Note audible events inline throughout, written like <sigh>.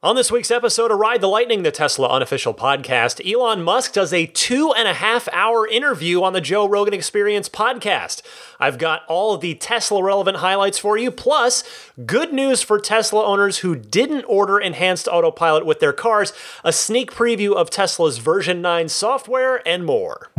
On this week's episode of Ride the Lightning, the Tesla unofficial podcast, Elon Musk does a two and a half hour interview on the Joe Rogan Experience podcast. I've got all of the Tesla relevant highlights for you, plus good news for Tesla owners who didn't order enhanced autopilot with their cars, a sneak preview of Tesla's version 9 software, and more.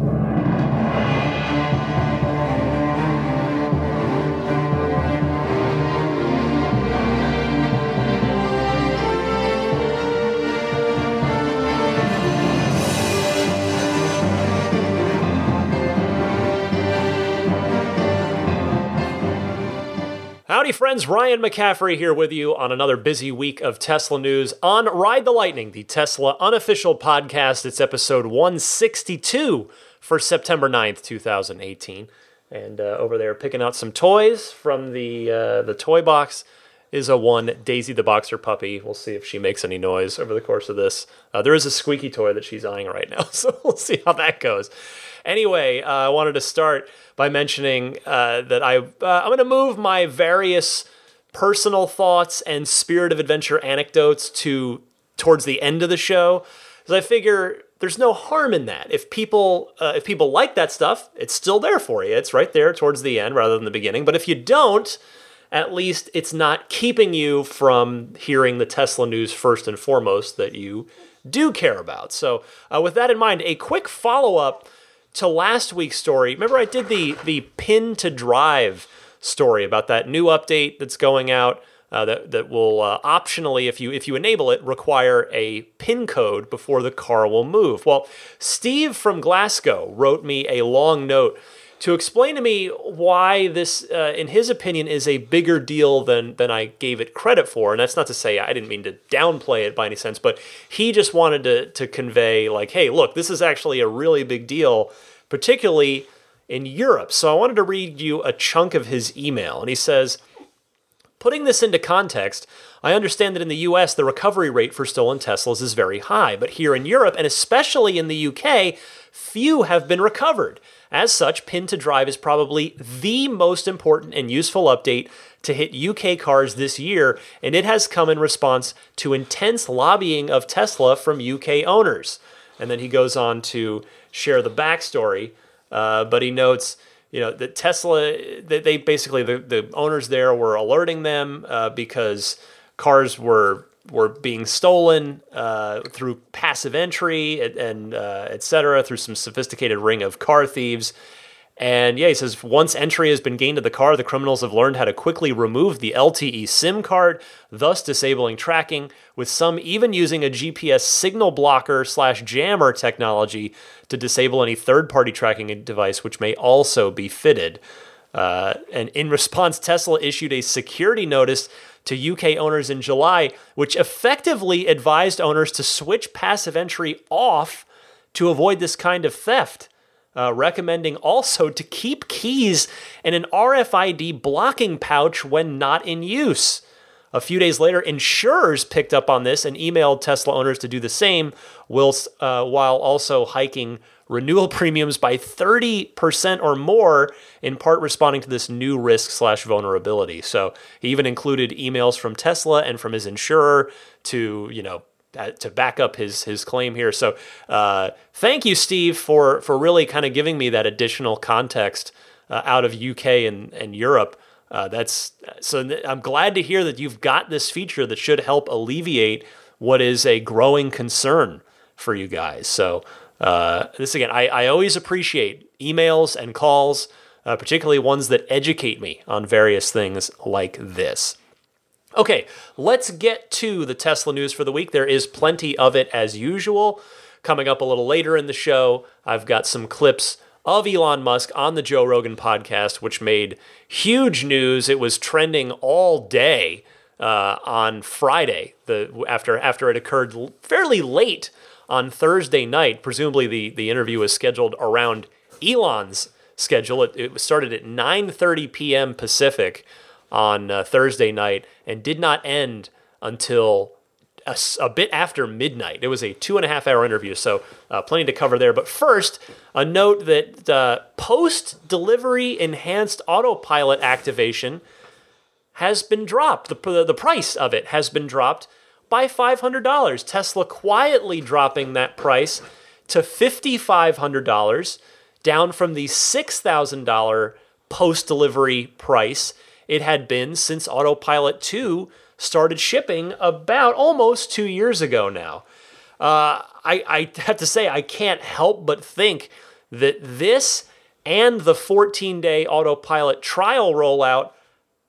Howdy, friends. Ryan McCaffrey here with you on another busy week of Tesla news on Ride the Lightning, the Tesla unofficial podcast. It's episode 162 for September 9th, 2018. And uh, over there, picking out some toys from the uh, the toy box is a one Daisy the Boxer puppy. We'll see if she makes any noise over the course of this. Uh, there is a squeaky toy that she's eyeing right now, <laughs> so we'll see how that goes. Anyway, uh, I wanted to start by mentioning uh, that I uh, I'm going to move my various personal thoughts and spirit of adventure anecdotes to towards the end of the show because I figure there's no harm in that. If people uh, if people like that stuff, it's still there for you. It's right there towards the end rather than the beginning. But if you don't, at least it's not keeping you from hearing the Tesla news first and foremost that you do care about. So, uh, with that in mind, a quick follow up to last week's story. Remember, I did the the pin to drive story about that new update that's going out. Uh, that that will uh, optionally, if you if you enable it, require a PIN code before the car will move. Well, Steve from Glasgow wrote me a long note to explain to me why this, uh, in his opinion, is a bigger deal than than I gave it credit for. And that's not to say I didn't mean to downplay it by any sense, but he just wanted to to convey like, hey, look, this is actually a really big deal, particularly in Europe. So I wanted to read you a chunk of his email, and he says. Putting this into context, I understand that in the US, the recovery rate for stolen Teslas is very high, but here in Europe, and especially in the UK, few have been recovered. As such, Pin to Drive is probably the most important and useful update to hit UK cars this year, and it has come in response to intense lobbying of Tesla from UK owners. And then he goes on to share the backstory, uh, but he notes you know that Tesla they, they basically the, the owners there were alerting them uh, because cars were were being stolen uh, through passive entry and, and uh, et cetera through some sophisticated ring of car thieves. And yeah, he says once entry has been gained to the car, the criminals have learned how to quickly remove the LTE SIM card, thus disabling tracking, with some even using a GPS signal blocker slash jammer technology to disable any third party tracking device, which may also be fitted. Uh, and in response, Tesla issued a security notice to UK owners in July, which effectively advised owners to switch passive entry off to avoid this kind of theft uh, recommending also to keep keys in an RFID blocking pouch when not in use. A few days later, insurers picked up on this and emailed Tesla owners to do the same, whilst, uh, while also hiking renewal premiums by 30% or more, in part responding to this new risk slash vulnerability. So he even included emails from Tesla and from his insurer to, you know, uh, to back up his his claim here. So uh, thank you, Steve, for for really kind of giving me that additional context uh, out of UK and and Europe. Uh, that's so. I'm glad to hear that you've got this feature that should help alleviate what is a growing concern for you guys. So uh, this again, I, I always appreciate emails and calls, uh, particularly ones that educate me on various things like this. Okay, let's get to the Tesla news for the week. There is plenty of it as usual. Coming up a little later in the show, I've got some clips of Elon Musk on the Joe Rogan podcast, which made huge news. It was trending all day uh, on Friday, the after after it occurred fairly late on Thursday night. Presumably, the the interview was scheduled around Elon's schedule. It, it started at 9:30 p.m. Pacific on uh, Thursday night and did not end until a, a, bit after midnight. It was a two and a half hour interview, so uh, plenty to cover there. But first, a note that uh, post delivery enhanced autopilot activation has been dropped. The, the price of it has been dropped by $500. Tesla quietly dropping that price to $5,500, down from the $6,000 post delivery price it had been since Autopilot 2 started shipping about almost two years ago now. Uh, I, I have to say, I can't help but think that this and the 14 day autopilot trial rollout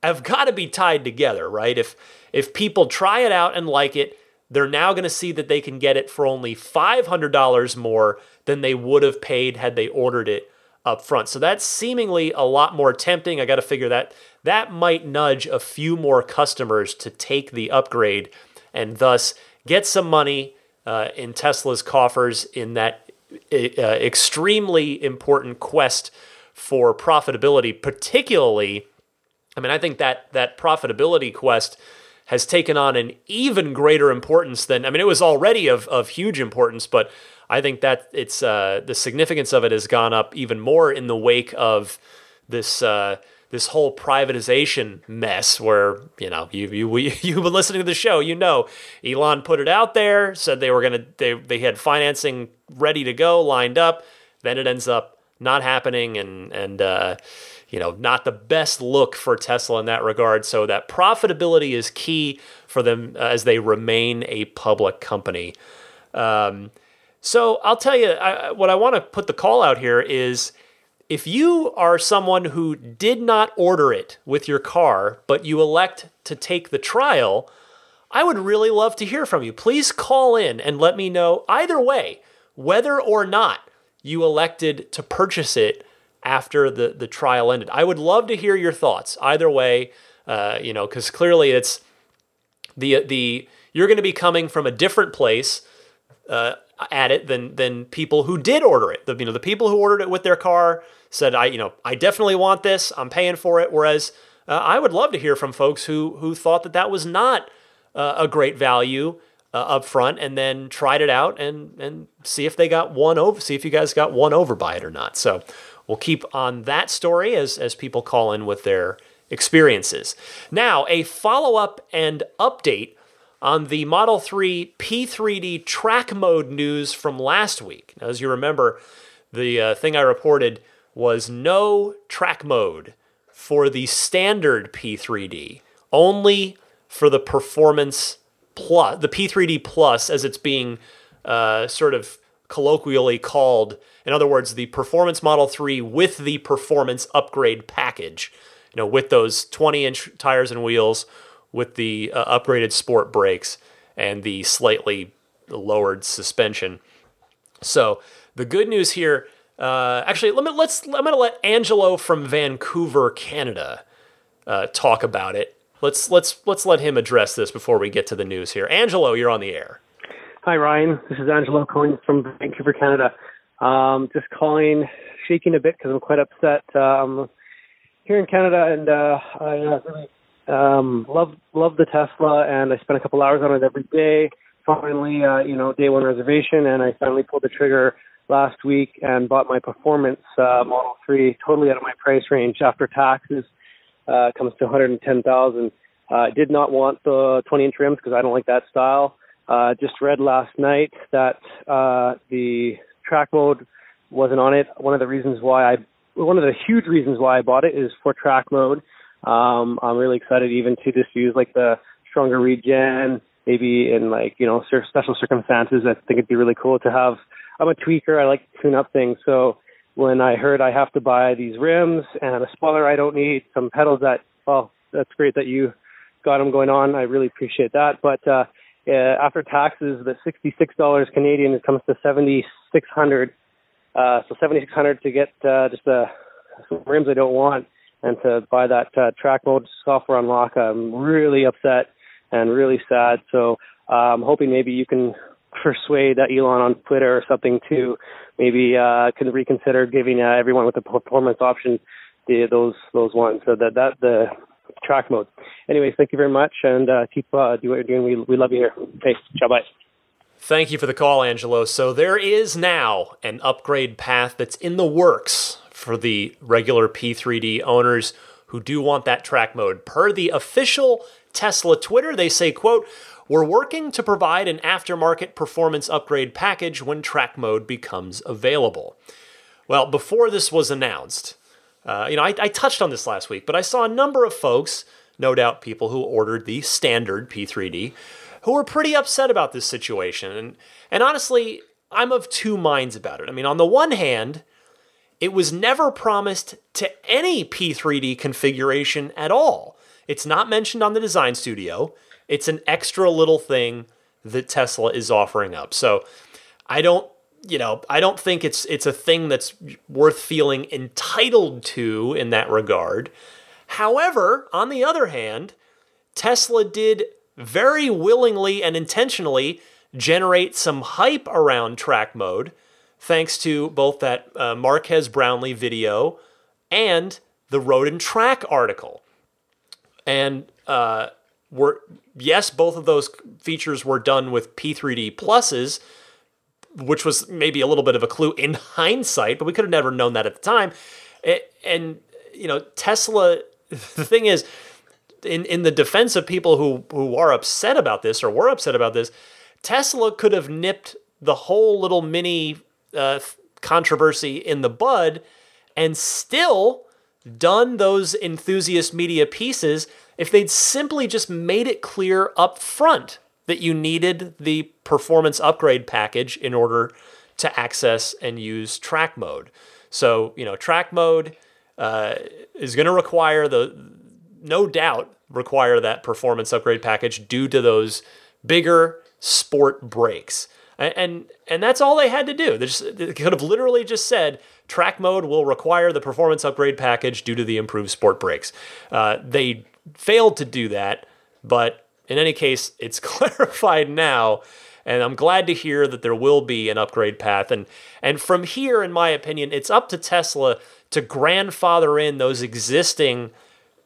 have got to be tied together, right? If if people try it out and like it, they're now going to see that they can get it for only $500 more than they would have paid had they ordered it up front. So that's seemingly a lot more tempting. I got to figure that that might nudge a few more customers to take the upgrade and thus get some money uh, in Tesla's coffers in that uh, extremely important quest for profitability, particularly. I mean, I think that that profitability quest has taken on an even greater importance than I mean, it was already of of huge importance, but I think that it's uh, the significance of it has gone up even more in the wake of this uh, this whole privatization mess where you know you you we, <laughs> you've been listening to the show you know. Elon put it out there said they were to they they had financing ready to go lined up. Then it ends up not happening and and uh, you know not the best look for Tesla in that regard so that profitability is key for them as they remain a public company um, so I'll tell you I, what I want to put the call out here is if you are someone who did not order it with your car, but you elect to take the trial, I would really love to hear from you. Please call in and let me know either way whether or not you elected to purchase it after the, the trial ended. I would love to hear your thoughts either way, uh, you know, because clearly it's the, the, you're going to be coming from a different place. Uh, at it than than people who did order it. The, you know, the people who ordered it with their car said, "I, you know, I definitely want this. I'm paying for it." Whereas uh, I would love to hear from folks who who thought that that was not uh, a great value uh, up front, and then tried it out and and see if they got one over. See if you guys got one over by it or not. So we'll keep on that story as as people call in with their experiences. Now, a follow up and update on the Model 3 P3D track mode news from last week. Now, as you remember, the uh, thing I reported was no track mode for the standard P3D, only for the Performance Plus, the P3D Plus, as it's being uh, sort of colloquially called. In other words, the Performance Model 3 with the Performance Upgrade package, you know, with those 20 inch tires and wheels with the uh, upgraded sport brakes and the slightly lowered suspension. So the good news here, uh, actually, let me let's I'm going to let Angelo from Vancouver, Canada, uh, talk about it. Let's let's let's let him address this before we get to the news here. Angelo, you're on the air. Hi, Ryan. This is Angelo calling from Vancouver, Canada. Um, just calling, shaking a bit because I'm quite upset. Um, here in Canada, and uh, I uh, really um, love love the Tesla, and I spent a couple hours on it every day. Finally, uh, you know, day one reservation, and I finally pulled the trigger last week and bought my performance uh, Model 3 totally out of my price range after taxes. Uh, comes to 110,000. Uh, I did not want the 20 inch rims because I don't like that style. Uh, just read last night that uh, the track mode wasn't on it. One of the reasons why I, one of the huge reasons why I bought it is for track mode. Um, I'm really excited even to just use like the stronger regen, maybe in like, you know, special circumstances. I think it'd be really cool to have, I'm a tweaker. I like to tune up things. So when I heard I have to buy these rims and a spoiler I don't need, some pedals that, well, that's great that you got them going on. I really appreciate that. But, uh, uh, after taxes, the $66 Canadian, it comes to 7600 uh, so 7600 to get, uh, just, uh, some rims I don't want and to buy that uh, track mode software unlock. I'm really upset and really sad. So uh, I'm hoping maybe you can persuade uh, Elon on Twitter or something to maybe uh, can reconsider giving uh, everyone with the performance option the, those those ones. So that that the track mode. Anyways, thank you very much, and uh, keep uh, doing what you're doing. We we love you here. Hey, ciao, bye. Thank you for the call, Angelo. So there is now an upgrade path that's in the works for the regular P3D owners who do want that track mode. Per the official Tesla Twitter, they say, quote, we're working to provide an aftermarket performance upgrade package when track mode becomes available. Well, before this was announced, uh, you know, I, I touched on this last week, but I saw a number of folks, no doubt people who ordered the standard P3D, who were pretty upset about this situation. And, and honestly, I'm of two minds about it. I mean, on the one hand, it was never promised to any P3D configuration at all. It's not mentioned on the design studio. It's an extra little thing that Tesla is offering up. So I don't, you know, I don't think it's it's a thing that's worth feeling entitled to in that regard. However, on the other hand, Tesla did very willingly and intentionally generate some hype around track mode thanks to both that uh, Marques Brownlee video and the Road and Track article. And uh, were yes, both of those features were done with P3D pluses, which was maybe a little bit of a clue in <laughs> hindsight, but we could have never known that at the time. And you know, Tesla. <laughs> The thing is, in in the defense of people who who are upset about this or were upset about this, Tesla could have nipped the whole little mini uh, controversy in the bud and still done those enthusiast media pieces if they'd simply just made it clear up front that you needed the performance upgrade package in order to access and use track mode. So, you know, track mode uh, is going to require the, no doubt, require that performance upgrade package due to those bigger sport brakes and and that's all they had to do. They, just, they could have literally just said track mode will require the performance upgrade package due to the improved sport brakes. Uh, they failed to do that, but in any case, it's <laughs> clarified now. And I'm glad to hear that there will be an upgrade path. And and from here, in my opinion, it's up to Tesla to grandfather in those existing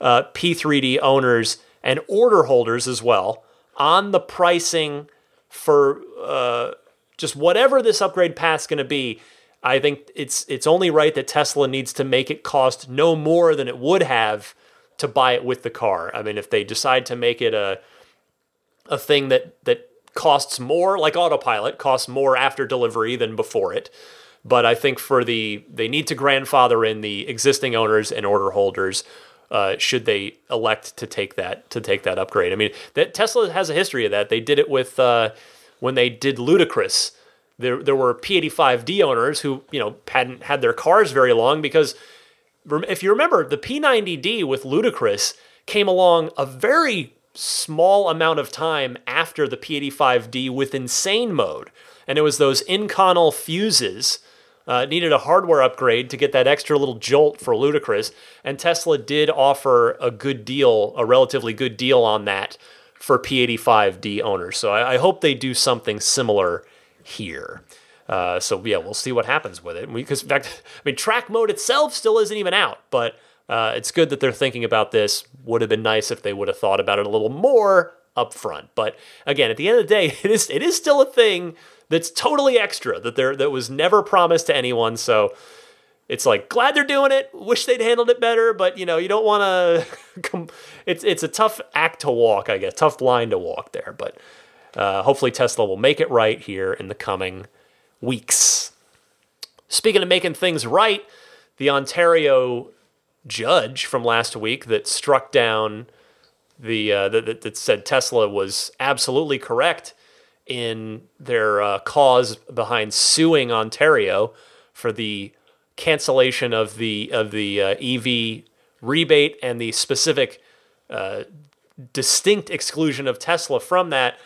uh, P3D owners and order holders as well on the pricing for uh, just whatever this upgrade path is going to be, I think it's it's only right that Tesla needs to make it cost no more than it would have to buy it with the car. I mean, if they decide to make it a a thing that that costs more, like autopilot costs more after delivery than before it. But I think for the they need to grandfather in the existing owners and order holders uh, should they elect to take that to take that upgrade. I mean, that Tesla has a history of that. They did it with uh, when they did Ludicrous. There, there were P85D owners who you know hadn't had their cars very long because if you remember the P90D with Ludicrous came along a very small amount of time after the P85D with Insane mode, and it was those Inconel fuses. Uh, needed a hardware upgrade to get that extra little jolt for Ludicrous, and Tesla did offer a good deal, a relatively good deal on that for P85D owners. So I, I hope they do something similar here. Uh, so yeah, we'll see what happens with it. Because in fact, <laughs> I mean, track mode itself still isn't even out, but uh, it's good that they're thinking about this. Would have been nice if they would have thought about it a little more up front. But again, at the end of the day, <laughs> it is it is still a thing that's totally extra that there that was never promised to anyone. So it's like glad they're doing it. Wish they'd handled it better, but you know you don't want to. <laughs> it's it's a tough act to walk, I guess, tough line to walk there. But uh, hopefully Tesla will make it right here in the coming weeks. Speaking of making things right, the Ontario judge from last week that struck down the uh, that, that said Tesla was absolutely correct in their uh, cause behind suing Ontario for the cancellation of the of the uh, EV rebate and the specific uh, distinct exclusion of Tesla from that.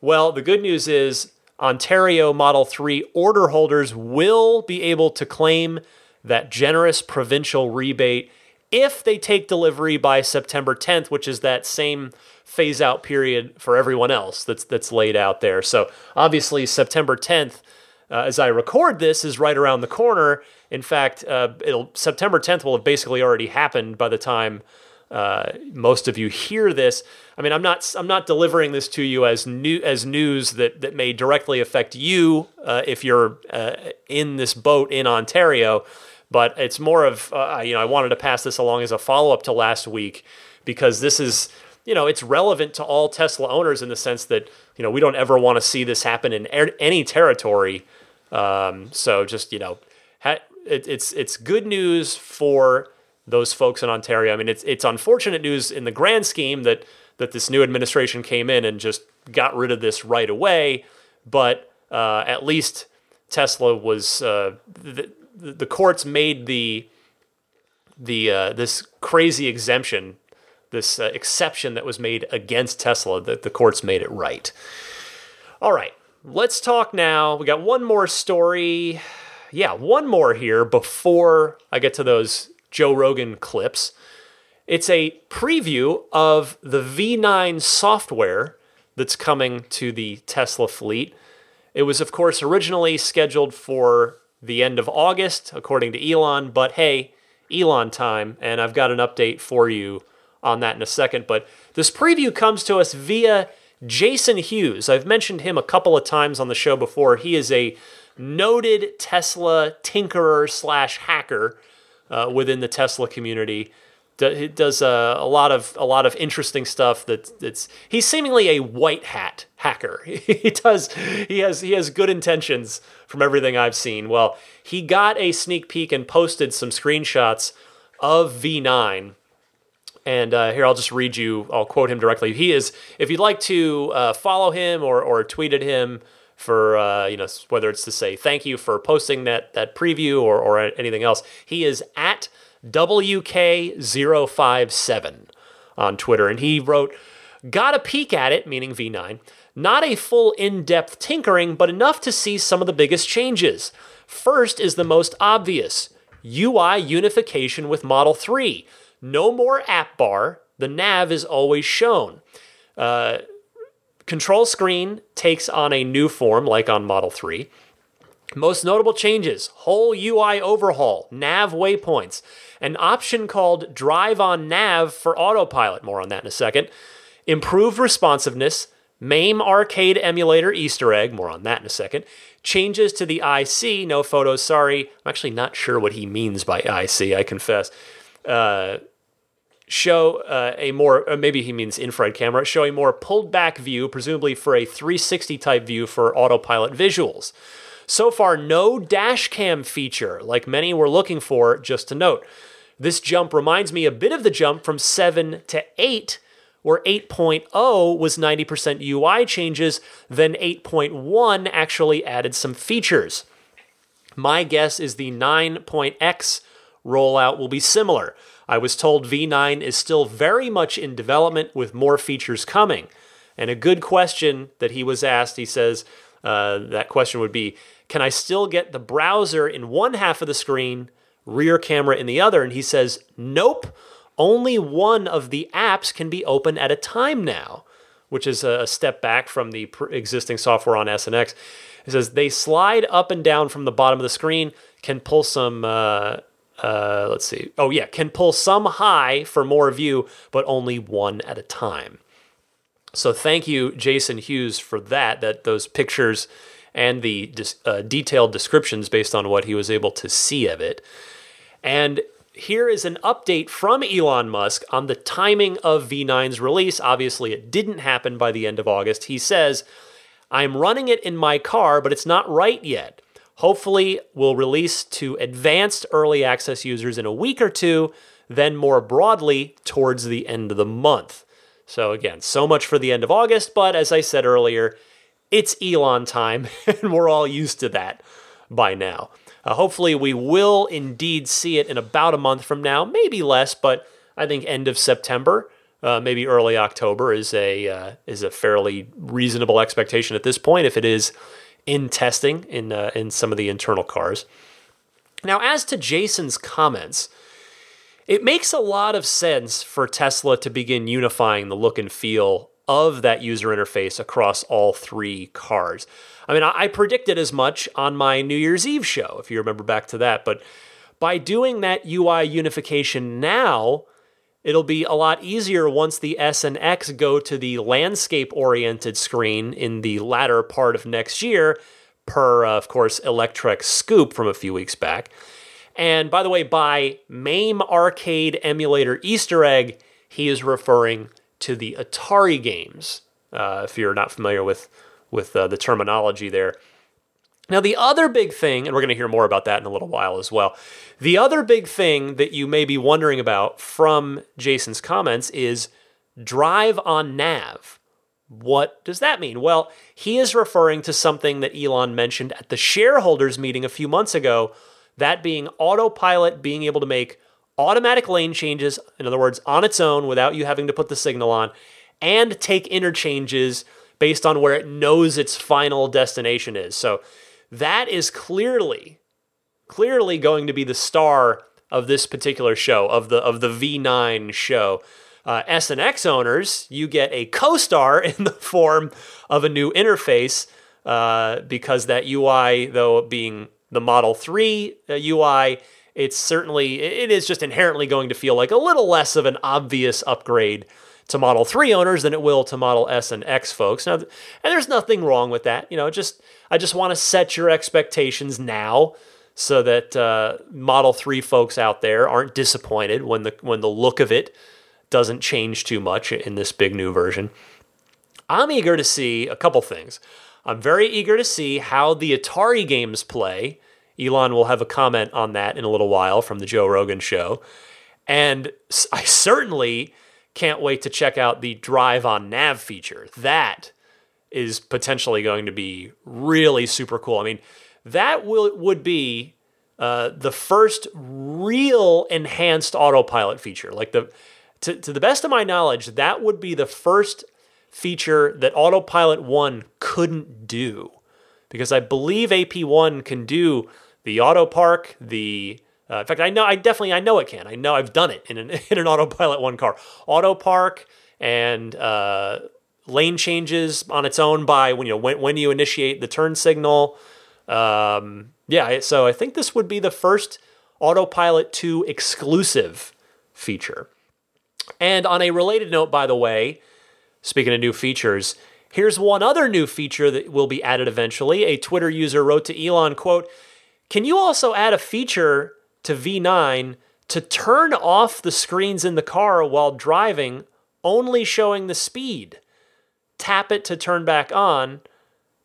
Well, the good news is Ontario Model 3 order holders will be able to claim that generous provincial rebate if they take delivery by September 10th, which is that same phase out period for everyone else that's that's laid out there. So obviously September 10th, uh, as I record this, is right around the corner, in fact, uh, September 10th will have basically already happened by the time uh, most of you hear this. I mean, I'm not I'm not delivering this to you as new as news that that may directly affect you uh, if you're uh, in this boat in Ontario, but it's more of uh, you know I wanted to pass this along as a follow up to last week because this is you know, it's relevant to all Tesla owners in the sense that, you know, we don't ever want to see this happen in er- any territory. Um, so just, you know, ha- it, it's, it's good news for those folks in Ontario. I mean, it's, it's unfortunate news in the grand scheme that, that this new administration came in and just got rid of this right away. But uh, at least Tesla was, uh, the, the courts made the, the, uh, this crazy exemption this uh, exception that was made against Tesla, that the courts made it right. All right, let's talk now. We got one more story. Yeah, one more here before I get to those Joe Rogan clips. It's a preview of the V9 software that's coming to the Tesla fleet. It was, of course, originally scheduled for the end of August, according to Elon, but hey, Elon time, and I've got an update for you on that in a second. But this preview comes to us via Jason Hughes. I've mentioned him a couple of times on the show before. He is a noted Tesla tinkerer slash hacker uh, within the Tesla community. He does uh, a lot of a lot of interesting stuff. That that's he's seemingly a white hat hacker. <laughs> he does he has he has good intentions from everything I've seen. Well, he got a sneak peek and posted some screenshots of V9 and uh, here, I'll just read you, I'll quote him directly. He is, if you'd like to uh, follow him or, or tweet at him for, uh, you know, whether it's to say thank you for posting that, that preview or, or anything else, he is at WK057 on Twitter. And he wrote, Got a peek at it, meaning V9. Not a full in depth tinkering, but enough to see some of the biggest changes. First is the most obvious UI unification with Model 3 no more app bar. The nav is always shown. Uh, control screen takes on a new form, like on Model 3. Most notable changes whole UI overhaul, nav waypoints, an option called Drive on Nav for autopilot. More on that in a second. Improved responsiveness, MAME arcade emulator Easter egg. More on that in a second. Changes to the IC, no photos, sorry. I'm actually not sure what he means by IC, I confess. Uh, show uh, a more, uh, maybe he means infrared camera, show a more pulled back view, presumably for a 360 type view for autopilot visuals. So far, no dash cam feature like many were looking for, just to note. This jump reminds me a bit of the jump from 7 to 8, where 8.0 was 90% UI changes, then 8.1 actually added some features. My guess is the 9.x rollout will be similar. I was told V9 is still very much in development with more features coming. And a good question that he was asked, he says, uh, that question would be Can I still get the browser in one half of the screen, rear camera in the other? And he says, Nope. Only one of the apps can be open at a time now, which is a step back from the existing software on S and X. He says they slide up and down from the bottom of the screen, can pull some uh, uh, let's see. Oh, yeah, can pull some high for more view, but only one at a time. So thank you, Jason Hughes, for that. That those pictures and the uh, detailed descriptions based on what he was able to see of it. And here is an update from Elon Musk on the timing of V9's release. Obviously, it didn't happen by the end of August. He says, I'm running it in my car, but it's not right yet. Hopefully, we'll release to advanced early access users in a week or two, then more broadly towards the end of the month. So, again, so much for the end of August, but as I said earlier, it's Elon time, <laughs> and we're all used to that by now. Uh, hopefully, we will indeed see it in about a month from now, maybe less, but I think end of September, uh, maybe early October is a uh, is a fairly reasonable expectation at this point. If it is in testing in uh, in some of the internal cars. Now, as to Jason's comments, it makes a lot of sense for Tesla to begin unifying the look and feel of that user interface across all three cars. I mean, I predicted as much on my New Year's Eve show, if you remember back to that, but by doing that UI unification now, It'll be a lot easier once the S and X go to the landscape oriented screen in the latter part of next year, per, uh, of course, Electrek scoop from a few weeks back. And by the way, by MAME Arcade Emulator Easter egg, he is referring to the Atari games. Uh, if you're not familiar with with uh, the terminology there. Now, the other big thing, and we're going to hear more about that in a little while as well. The other big thing that you may be wondering about from Jason's comments is drive on nav. What does that mean? Well, he is referring to something that Elon mentioned at the shareholders meeting a few months ago, that being autopilot being able to make automatic lane changes, in other words, on its own without you having to put the signal on, and take interchanges based on where it knows its final destination is. So that is clearly, clearly going to be the star of this particular show, of the of the V9 show. Uh, S and X owners, you get a co-star <laughs> in the form of a new interface uh, because that UI, though being the Model 3 UI, uh, it's certainly it is just inherently going to feel like a little less of an obvious upgrade to Model 3 owners than it will to Model S and X folks. Now, and there's nothing wrong with that. You know, just I just want to set your expectations now so that uh, Model 3 folks out there aren't disappointed when the when the look of it doesn't change too much in this big new version. I'm eager to see a couple things. I'm very eager to see how the Atari games play. Elon will have a comment on that in a little while from the Joe Rogan show. And I certainly can't wait to check out the drive on nav feature. That is potentially going to be really super cool. I mean, that will would be uh, the first real enhanced autopilot feature. Like the to, to the best of my knowledge, that would be the first feature that Autopilot 1 couldn't do. Because I believe AP1 can do the auto park, the uh, in fact, I know I definitely I know it can. I know I've done it in an <laughs> in an autopilot one car. Auto park and uh, lane changes on its own by when you know when when you initiate the turn signal. Um, yeah, so I think this would be the first autopilot 2 exclusive feature. And on a related note, by the way, speaking of new features, here's one other new feature that will be added eventually. A Twitter user wrote to Elon, quote, "Can you also add a feature to V9 to turn off the screens in the car while driving, only showing the speed. Tap it to turn back on,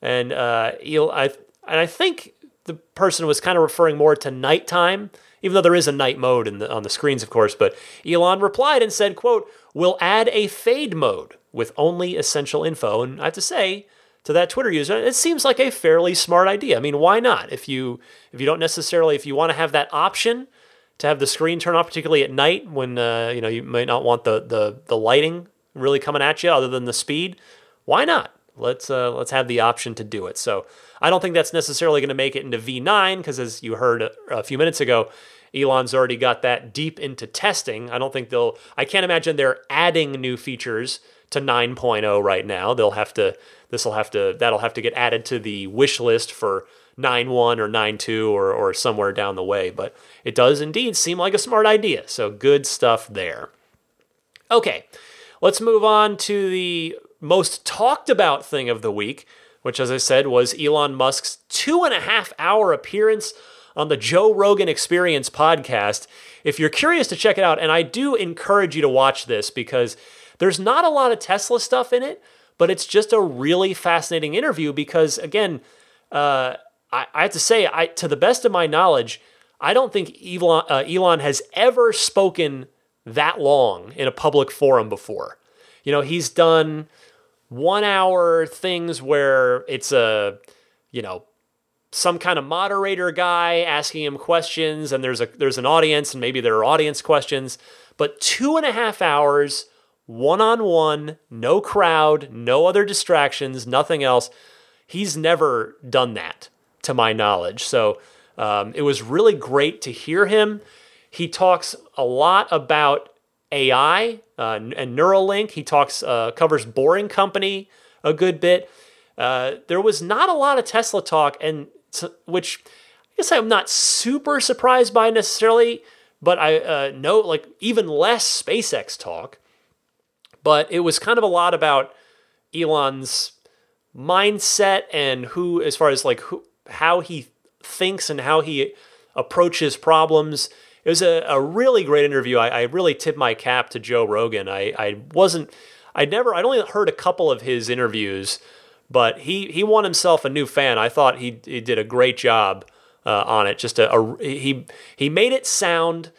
and uh, I and I think the person was kind of referring more to nighttime, even though there is a night mode the, on the screens, of course. But Elon replied and said, "quote We'll add a fade mode with only essential info." And I have to say, to that Twitter user, it seems like a fairly smart idea. I mean, why not? If you if you don't necessarily if you want to have that option to have the screen turn off, particularly at night when uh, you know you might not want the the the lighting really coming at you, other than the speed, why not? Let's uh, let's have the option to do it. So I don't think that's necessarily going to make it into V9 because, as you heard a, a few minutes ago, Elon's already got that deep into testing. I don't think they'll. I can't imagine they're adding new features to 9.0 right now. They'll have to this will have to that'll have to get added to the wish list for 9.1 or 9.2 or or somewhere down the way, but it does indeed seem like a smart idea. So good stuff there. Okay, let's move on to the most talked about thing of the week, which, as I said, was Elon Musk's two and a half hour appearance on the Joe Rogan Experience podcast. If you're curious to check it out, and I do encourage you to watch this because there's not a lot of Tesla stuff in it, but it's just a really fascinating interview because, again, uh, I, I, have to say, I, to the best of my knowledge, I don't think Elon, uh, Elon has ever spoken that long in a public forum before. You know, he's done one hour things where it's a, you know, some kind of moderator guy asking him questions and there's a there's an audience and maybe there are audience questions but two and a half hours one on one, no crowd, no other distractions, nothing else. He's never done that, to my knowledge. So um, it was really great to hear him. He talks a lot about AI uh, and Neuralink. He talks uh, covers Boring Company a good bit. Uh, there was not a lot of Tesla talk, and which I guess I'm not super surprised by necessarily, but I uh, know like even less SpaceX talk. But it was kind of a lot about Elon's mindset and who, as far as like who, how he thinks and how he approaches problems. It was a, a really great interview. I, I really tip my cap to Joe Rogan. I, I wasn't, I never I'd only heard a couple of his interviews, but he he won himself a new fan. I thought he he did a great job uh, on it. Just a, a he he made it sound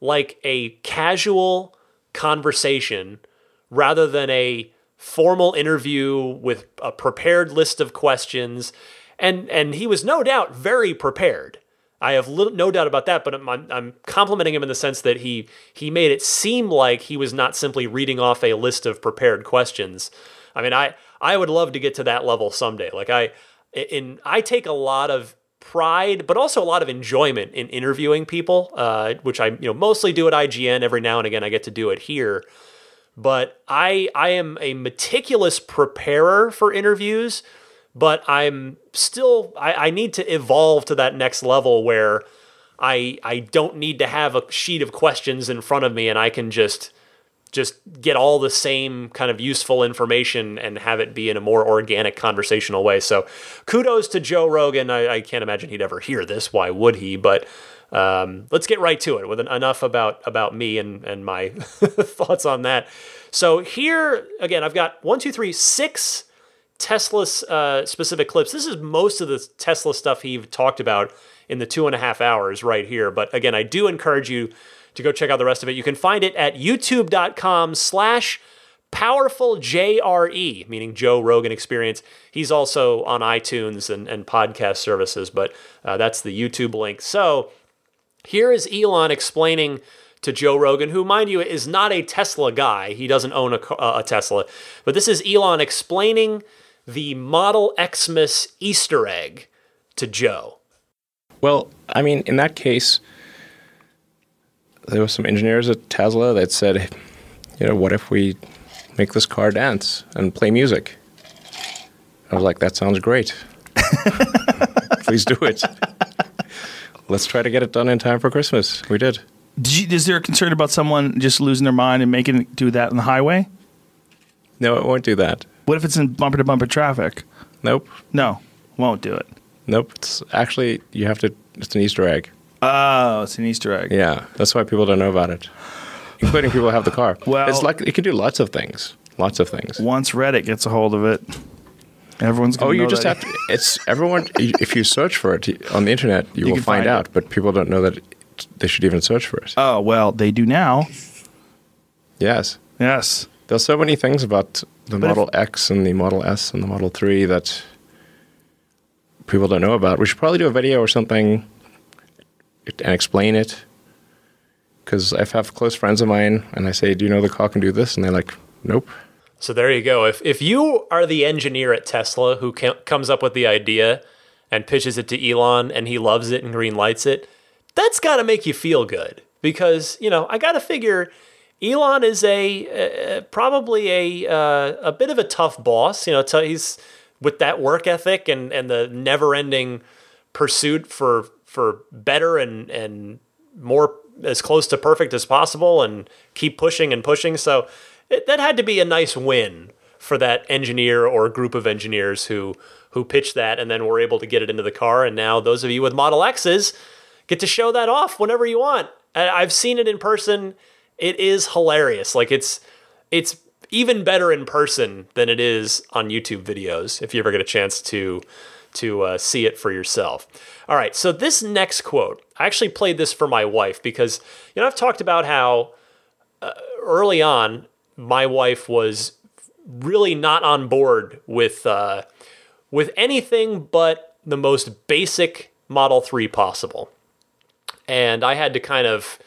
like a casual conversation rather than a formal interview with a prepared list of questions and and he was no doubt very prepared I have little, no doubt about that, but I'm, I'm complimenting him in the sense that he he made it seem like he was not simply reading off a list of prepared questions. I mean, I I would love to get to that level someday. Like I in I take a lot of pride, but also a lot of enjoyment in interviewing people, uh, which I you know mostly do at IGN. Every now and again, I get to do it here. But I I am a meticulous preparer for interviews but I'm still I, I need to evolve to that next level where I I don't need to have a sheet of questions in front of me and I can just just get all the same kind of useful information and have it be in a more organic conversational way. So kudos to Joe Rogan. I, I can't imagine he'd ever hear this. Why would he? But um, let's get right to it with an, enough about about me and and my <laughs> thoughts on that. So here again, I've got one, two, three, six Tesla uh, specific clips. This is most of the Tesla stuff he talked about in the two and a half hours right here. But again, I do encourage you to go check out the rest of it. You can find it at youtube.com slash powerful JRE, meaning Joe Rogan Experience. He's also on iTunes and, and podcast services, but uh, that's the YouTube link. So here is Elon explaining to Joe Rogan, who, mind you, is not a Tesla guy. He doesn't own a, uh, a Tesla. But this is Elon explaining the Model Xmas Easter egg to Joe? Well, I mean, in that case, there were some engineers at Tesla that said, you know, what if we make this car dance and play music? I was like, that sounds great. <laughs> Please do it. Let's try to get it done in time for Christmas. We did. did you, is there a concern about someone just losing their mind and making it do that on the highway? No, it won't do that. What if it's in bumper to bumper traffic? Nope. No, won't do it. Nope. It's actually you have to. It's an Easter egg. Oh, it's an Easter egg. Yeah, that's why people don't know about it, including people who have the car. Well- it's like it can do lots of things. Lots of things. Once Reddit gets a hold of it, everyone's going Oh, you just have to. It's everyone. <laughs> if you search for it on the internet, you, will find, find out. it. But people don't know that it, they should even search for it. Oh well, they do now. yes, Yes. there's so many things about the But if- Model X and the Model S and the Model Three that people don't know about. We should probably do a video or something and explain it. Because I have close friends of mine, and I say, "Do you know the car can do this?" And they're like, "Nope." So there you go. If if you are the engineer at Tesla who comes up with the idea and pitches it to Elon and he loves it and green lights it, that's got to make you feel good because you know I got to figure Elon is a uh, probably a uh, a bit of a tough boss. You know, t- he's with that work ethic and and the never ending pursuit for for better and and more as close to perfect as possible and keep pushing and pushing. So it, that had to be a nice win for that engineer or group of engineers who who pitched that and then were able to get it into the car. And now those of you with Model X's get to show that off whenever you want. I've seen it in person. It is hilarious. Like it's it's even better in person than it is on YouTube videos. If you ever get a chance to to uh, see it for yourself. All right, so this next quote, I actually played this for my wife because you know I've talked about how uh, early on my wife was really not on board with uh, with anything but the most basic Model 3 possible. And I had to kind of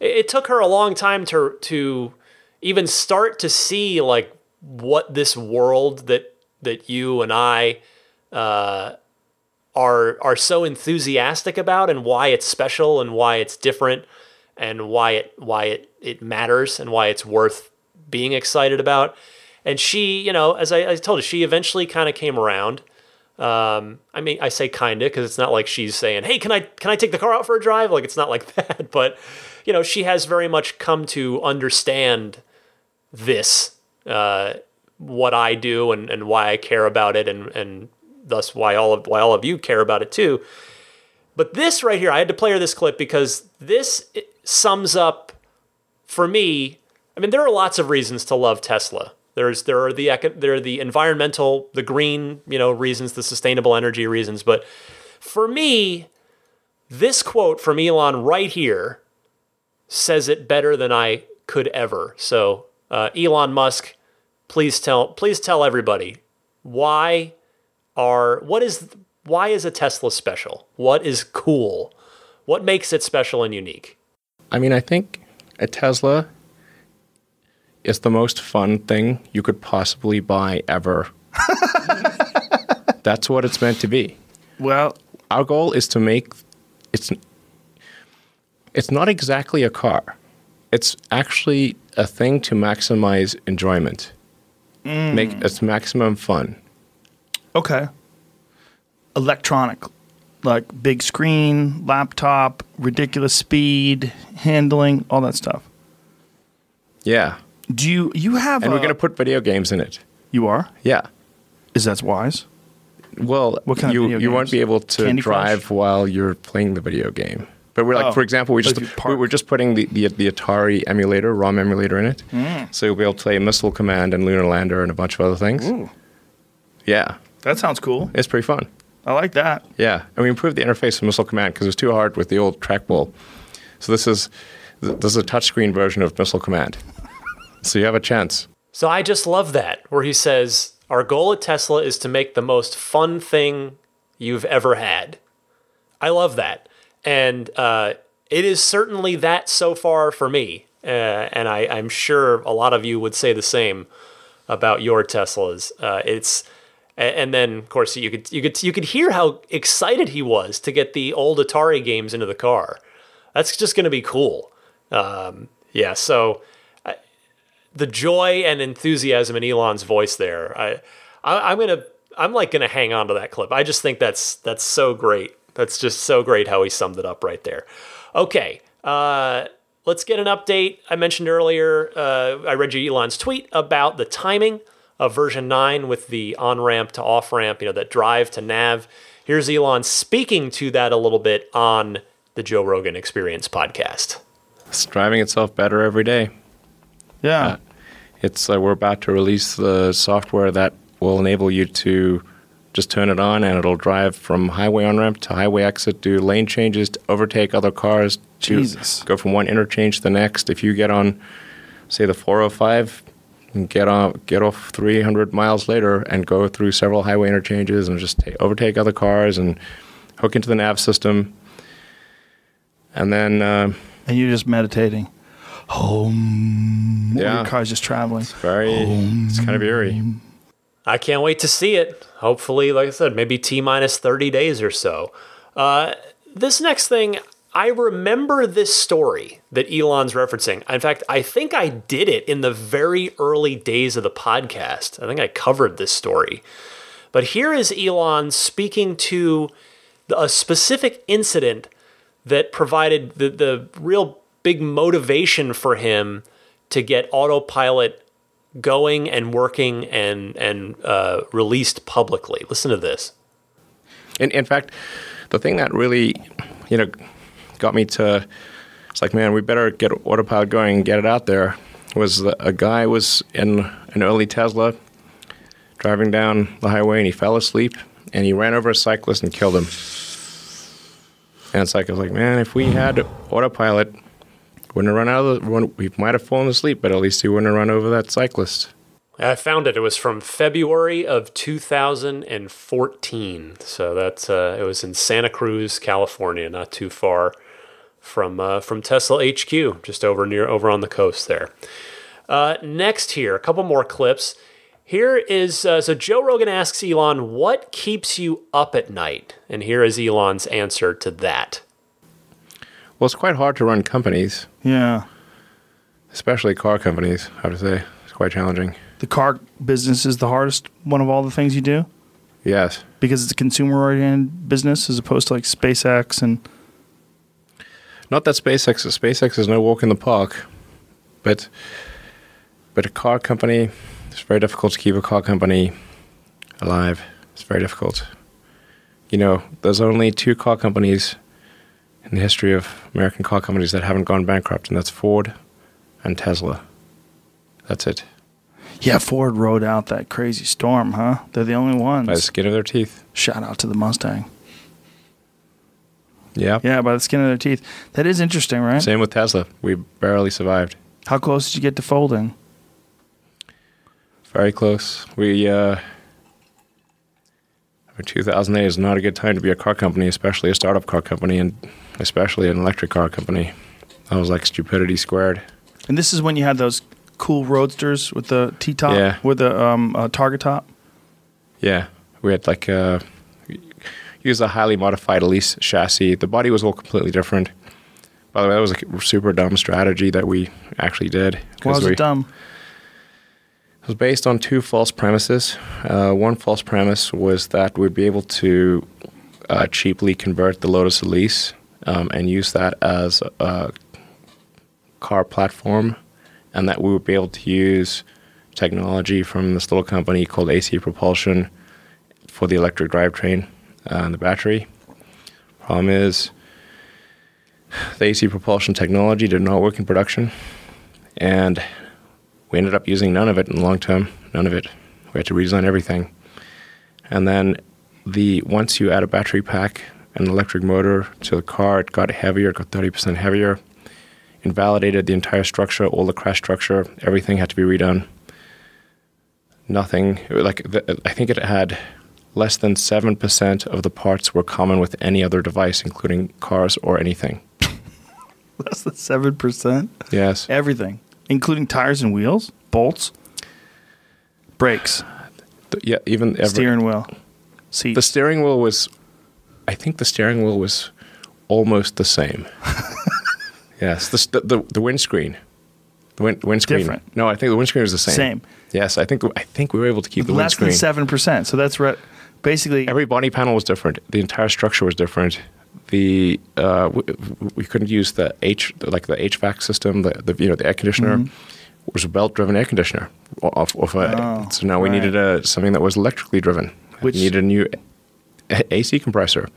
it took her a long time to to even start to see like what this world that that you and I uh, are are so enthusiastic about and why it's special and why it's different and why it why it it matters and why it's worth being excited about. And she, you know, as I, I told you, she eventually kind of came around. Um, I mean, I say kinda because it's not like she's saying, "Hey, can I can I take the car out for a drive?" Like it's not like <laughs> that. But you know, she has very much come to understand this, uh, what I do, and, and why I care about it, and and thus why all of why all of you care about it too. But this right here, I had to play her this clip because this sums up for me. I mean, there are lots of reasons to love Tesla. There's there are the there are the environmental, the green, you know, reasons, the sustainable energy reasons, but for me, this quote from Elon right here says it better than I could ever. So, uh, Elon Musk, please tell please tell everybody why are what is why is a Tesla special? What is cool? What makes it special and unique? I mean, I think a Tesla is the most fun thing you could possibly buy ever. <laughs> That's what it's meant to be. Well, Our goal is to make it's it's not exactly a car. It's actually a thing to maximize enjoyment. Mm. Make it's maximum fun. okay. Electronic, like big screen, laptop, ridiculous speed, handling, all that stuff. Yeah. Do you you have? And a, we're going to put video games in it. You are. Yeah. Is that wise? Well, What kind of you video you won't be able to Candy drive Crush? while you're playing the video game. But we're like, Oh. for example, we just we we're just putting the, the the Atari emulator, ROM emulator in it, Mm. so you'll be able to play Missile Command and Lunar Lander and a bunch of other things. Ooh. Yeah, That sounds cool. it's pretty fun. I like that. Yeah, and we improved the interface of Missile Command because it was too hard with the old trackball. So this is this is a touchscreen version of Missile Command. So you have a chance. So I just love that where he says, "Our goal at Tesla is to make the most fun thing you've ever had." I love that, and uh, it is certainly that so far for me. Uh, and I, I'm sure a lot of you would say the same about your Teslas. Uh, it's and then of course you could you could you could hear how excited he was to get the old Atari games into the car. That's just going to be cool. Um, yeah, so the joy and enthusiasm in Elon's voice there. I, I I'm gonna I'm like gonna hang on to that clip. I just think that's that's so great. That's just so great how he summed it up right there. Okay, uh, let's get an update. I mentioned earlier. Uh, I read you Elon's tweet about the timing of version nine with the on ramp to off ramp. You know that drive to nav. Here's Elon speaking to that a little bit on the Joe Rogan Experience podcast. It's driving itself better every day. Yeah. It's uh, we're about to release the software that will enable you to just turn it on and it'll drive from highway on ramp to highway exit, do lane changes, to overtake other cars, to Jesus. go from one interchange to the next. If you get on, say, the 405, and get off get off 300 miles later and go through several highway interchanges and just ta overtake other cars and hook into the nav system, and then uh, and you're just meditating. Home. Yeah. Your car's just traveling. very it's kind of eerie. I can't wait to see it. Hopefully, like I said, maybe T minus 30 days or so. Uh, this next thing, I remember this story that Elon's referencing. In fact, I think I did it in the very early days of the podcast. I think I covered this story. But here is Elon speaking to a specific incident that provided the, the real big motivation for him to get autopilot going and working and and uh, released publicly. Listen to this. In, in fact, the thing that really, you know, got me to, it's like, man, we better get autopilot going and get it out there. Was the, a guy was in an early Tesla, driving down the highway, and he fell asleep, and he ran over a cyclist and killed him. And it's like I was like, man, if we had autopilot, wouldn't have run out of the. run- We might have fallen asleep, but at least he wouldn't have run over that cyclist. I found it. It was from February of 2014. So that's uh, it was in Santa Cruz, California, not too far from uh, from Tesla HQ, just over near over on the coast there. Uh, next here, a couple more clips. Here is uh, so Joe Rogan asks Elon, "What keeps you up at night?" And here is Elon's answer to that. Well, it's quite hard to run companies, Yeah. especially car companies. I would say it's quite challenging. The car business is the hardest one of all the things you do Yes. because it's a consumer oriented business as opposed to like SpaceX and Not that SpaceX SpaceX is no walk in the park, but but a car company it's very difficult to keep a car company alive. It's very difficult. You know, there's only two car companies in the history of American car companies that haven't gone bankrupt, and that's Ford and Tesla. That's it. Yeah, Ford rode out that crazy storm, huh? They're the only ones. by the skin of their teeth. Shout out to the Mustang. Yeah. Yeah, by the skin of their teeth. That is interesting, right? Same with Tesla. We barely survived. How close did you get to folding? Very close. We uh, 2008 is not a good time to be a car company, especially a startup car company, and especially an electric car company. That was like stupidity squared. And this is when you had those cool roadsters with the T top, Yeah. with the um, uh, Targa top. Yeah, we had like uh, used a highly modified Elise chassis. The body was all completely different. By the way, that was a super dumb strategy that we actually did. Why was we, it dumb? Was based on two false premises. Uh, one false premise was that we'd be able to uh, cheaply convert the Lotus Elise um, and use that as a car platform, and that we would be able to use technology from this little company called AC Propulsion for the electric drivetrain uh, and the battery. Problem is, the AC Propulsion technology did not work in production, and we ended up using none of it in the long term. None of it. We had to redesign everything. And then the once you add a battery pack and an electric motor to the car, it got heavier. It got thirty percent heavier. Invalidated the entire structure, all the crash structure. Everything had to be redone. Nothing like the, I think it had less than seven percent of the parts were common with any other device, including cars or anything. <laughs> Less than seven percent. Yes. Everything, including tires and wheels, bolts, brakes, Yeah. Even every, steering wheel, seats. The steering wheel was, I think the steering wheel was almost the same. <laughs> yes, the, the the windscreen, the wind, windscreen. Different. No, I think the windscreen was the same. Same. Yes, I think I think we were able to keep the less than seven percent. So that's re- basically Every body panel was different. The entire structure was different. The uh, we, we couldn't use the H like the HVAC system. The, the you know the air conditioner Mm-hmm. was a belt driven air conditioner. Off, off a, Oh, so now we right. needed a something that was electrically driven. Which- we needed a new A- AC compressor.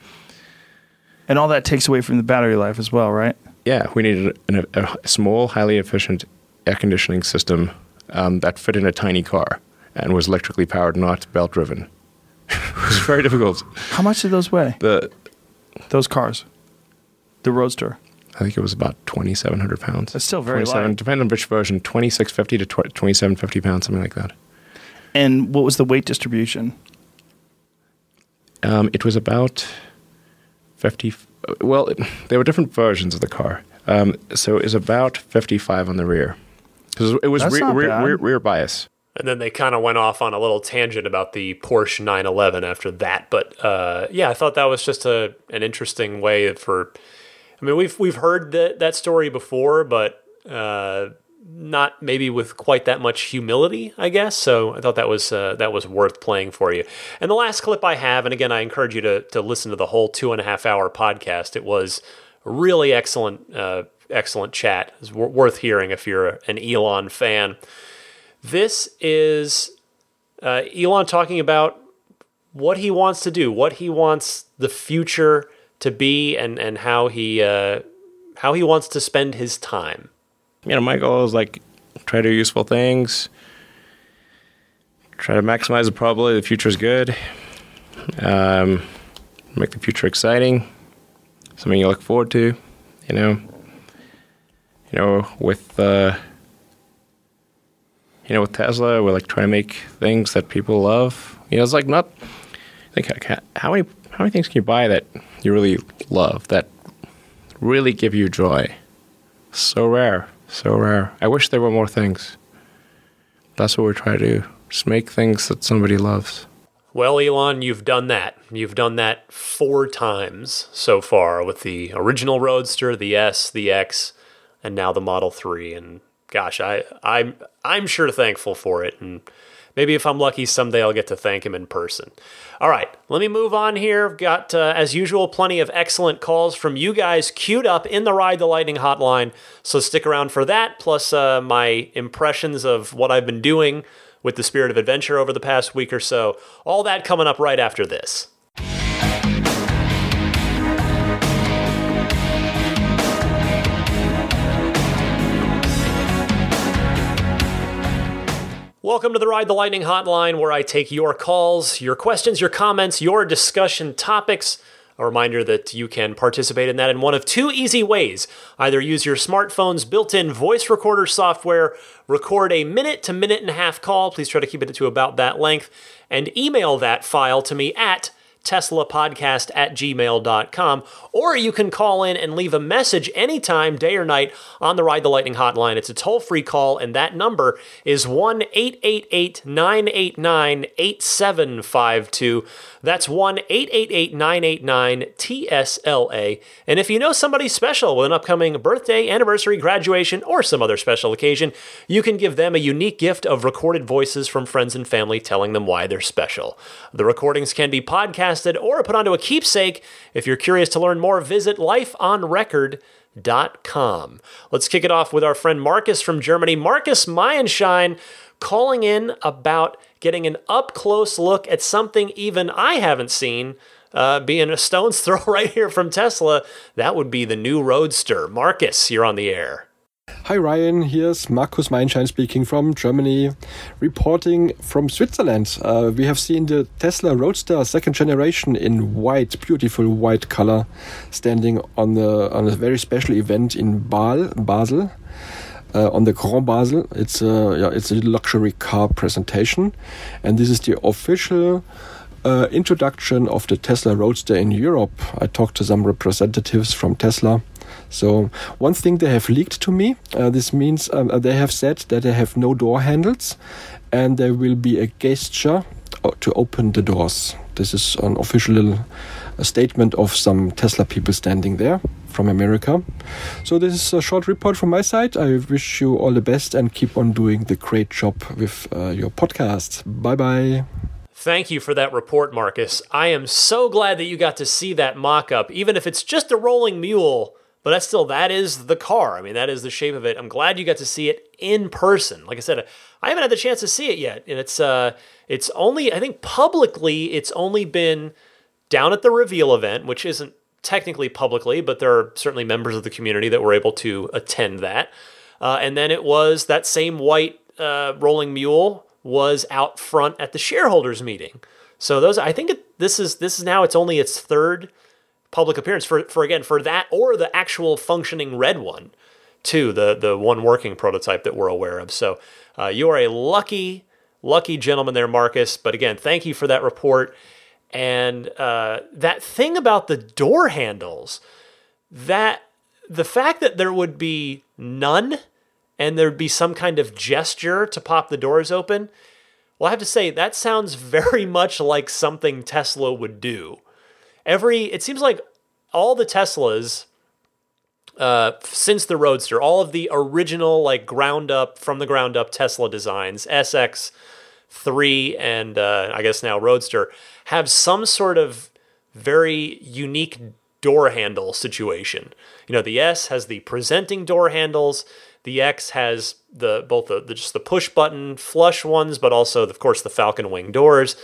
and all that takes away from the battery life as well, right? Yeah, we needed an, a, a small, highly efficient air conditioning system um, that fit in a tiny car and was electrically powered, not belt driven. <laughs> it was very difficult. How much did those weigh? The Those cars, the Roadster. I think it was about twenty seven hundred pounds. That's still very 27, light. Depending on which version, twenty six fifty to twenty seven fifty pounds, something like that. And what was the weight distribution? Um, it was about fifty. Well, it, there were different versions of the car, um, so it was about fifty five on the rear. Because it was That's rear, not rear, bad. rear, rear bias. And then they kind of went off on a little tangent about the Porsche 911 after that. But uh, yeah, I thought that was just a an interesting way for. I mean, we've we've heard that that story before, but uh, not maybe with quite that much humility, I guess. So I thought that was uh, that was worth playing for you. And the last clip I have, and again, I encourage you to to listen to the whole two and a half hour podcast. It was really excellent, uh, excellent chat. It's wor- worth hearing if you're an Elon fan. This is uh, Elon talking about what he wants to do, what he wants the future to be, and and how he uh, how he wants to spend his time. you know, my goal is like try to do useful things, try to maximize the probability the future is good, um, make the future exciting, something you look forward to, you know. You know, with uh, you know, with Tesla, we're like trying to make things that people love. You know, it's like not like h- how many how many things can you buy that you really love that really give you joy? So rare, so rare. I wish there were more things. That's what we're trying to do. Just make things that somebody loves. Well, Elon, you've done that. You've done that four times so far with the original Roadster, the S, the X, and now the Model 3. And gosh, I, I'm I'm sure thankful for it. And maybe if I'm lucky, someday I'll get to thank him in person. All right, let me move on here. I've got, uh, as usual, plenty of excellent calls from you guys queued up in the Ride the Lightning hotline. So stick around for that, plus uh, my impressions of what I've been doing with the Spirit of Adventure over the past week or so. All that coming up right after this. Welcome to the Ride the Lightning hotline, where I take your calls, your questions, your comments, your discussion topics. A reminder that you can participate in that in one of two easy ways. Either use your smartphone's built in voice recorder software, record a minute to minute and a half call. Please try to keep it to about that length, and email that file to me at teslapodcast at gmail.com. Or you can call in and leave a message anytime, day or night, on the Ride the Lightning hotline. It's a toll free call, and that number is 1 888 989 8752. That's 1 888 989 TSLA. And if you know somebody special with an upcoming birthday, anniversary, graduation, or some other special occasion, you can give them a unique gift of recorded voices from friends and family telling them why they're special. The recordings can be or put onto a keepsake. If you're curious to learn more, visit lifeonrecord.com. Let's kick it off with our friend Marcus from Germany. Marcus Mayenschein calling in about getting an up close look at something even I haven't seen. Uh, being a stone's <laughs> throw right here from Tesla, that would be the new Roadster. Marcus, you're on the air. Hi Ryan, here's Markus Meinschein speaking from Germany, reporting from Switzerland. Uh, we have seen the Tesla Roadster second generation in white, beautiful white color, standing on the on a very special event in Basel, Basel uh, on the Grand Basel. It's a yeah, it's a luxury car presentation, and this is the official. Uh, introduction of the Tesla Roadster in Europe. I talked to some representatives from Tesla. So one thing they have leaked to me. Uh, this means um, uh, they have said that they have no door handles, and there will be a gesture uh, to open the doors. This is an official uh, statement of some Tesla people standing there from America. So this is a short report from my side. I wish you all the best and keep on doing the great job with uh, your podcast. Bye bye. Thank you for that report, Marcus. I am so glad that you got to see that mock up, even if it's just a rolling mule. But that's still, that is the car. I mean, that is the shape of it. I'm glad you got to see it in person. Like I said, I haven't had the chance to see it yet. And it's, uh, it's only, I think publicly, it's only been down at the reveal event, which isn't technically publicly, but there are certainly members of the community that were able to attend that. Uh, and then it was that same white uh, rolling mule was out front at the shareholders meeting. So those, I think it, this is this is now it's only its third public appearance for for again for that or the actual functioning red one, too the the one working prototype that we're aware of. So uh, you are a lucky lucky gentleman there, Marcus. But again, thank you for that report. And uh, that thing about the door handles, that the fact that there would be none and there'd be some kind of gesture to pop the doors open. Well, I have to say, that sounds <laughs> very much like something Tesla would do. Every, it seems like all the Teslas, uh, since the Roadster, all of the original, like ground up, from the ground up Tesla designs, SX, 3 and uh, I guess now Roadster have some sort of very unique door handle situation. You know, the S has the presenting door handles. The X has the both the, the just the push button flush ones, but also of course the Falcon Wing doors,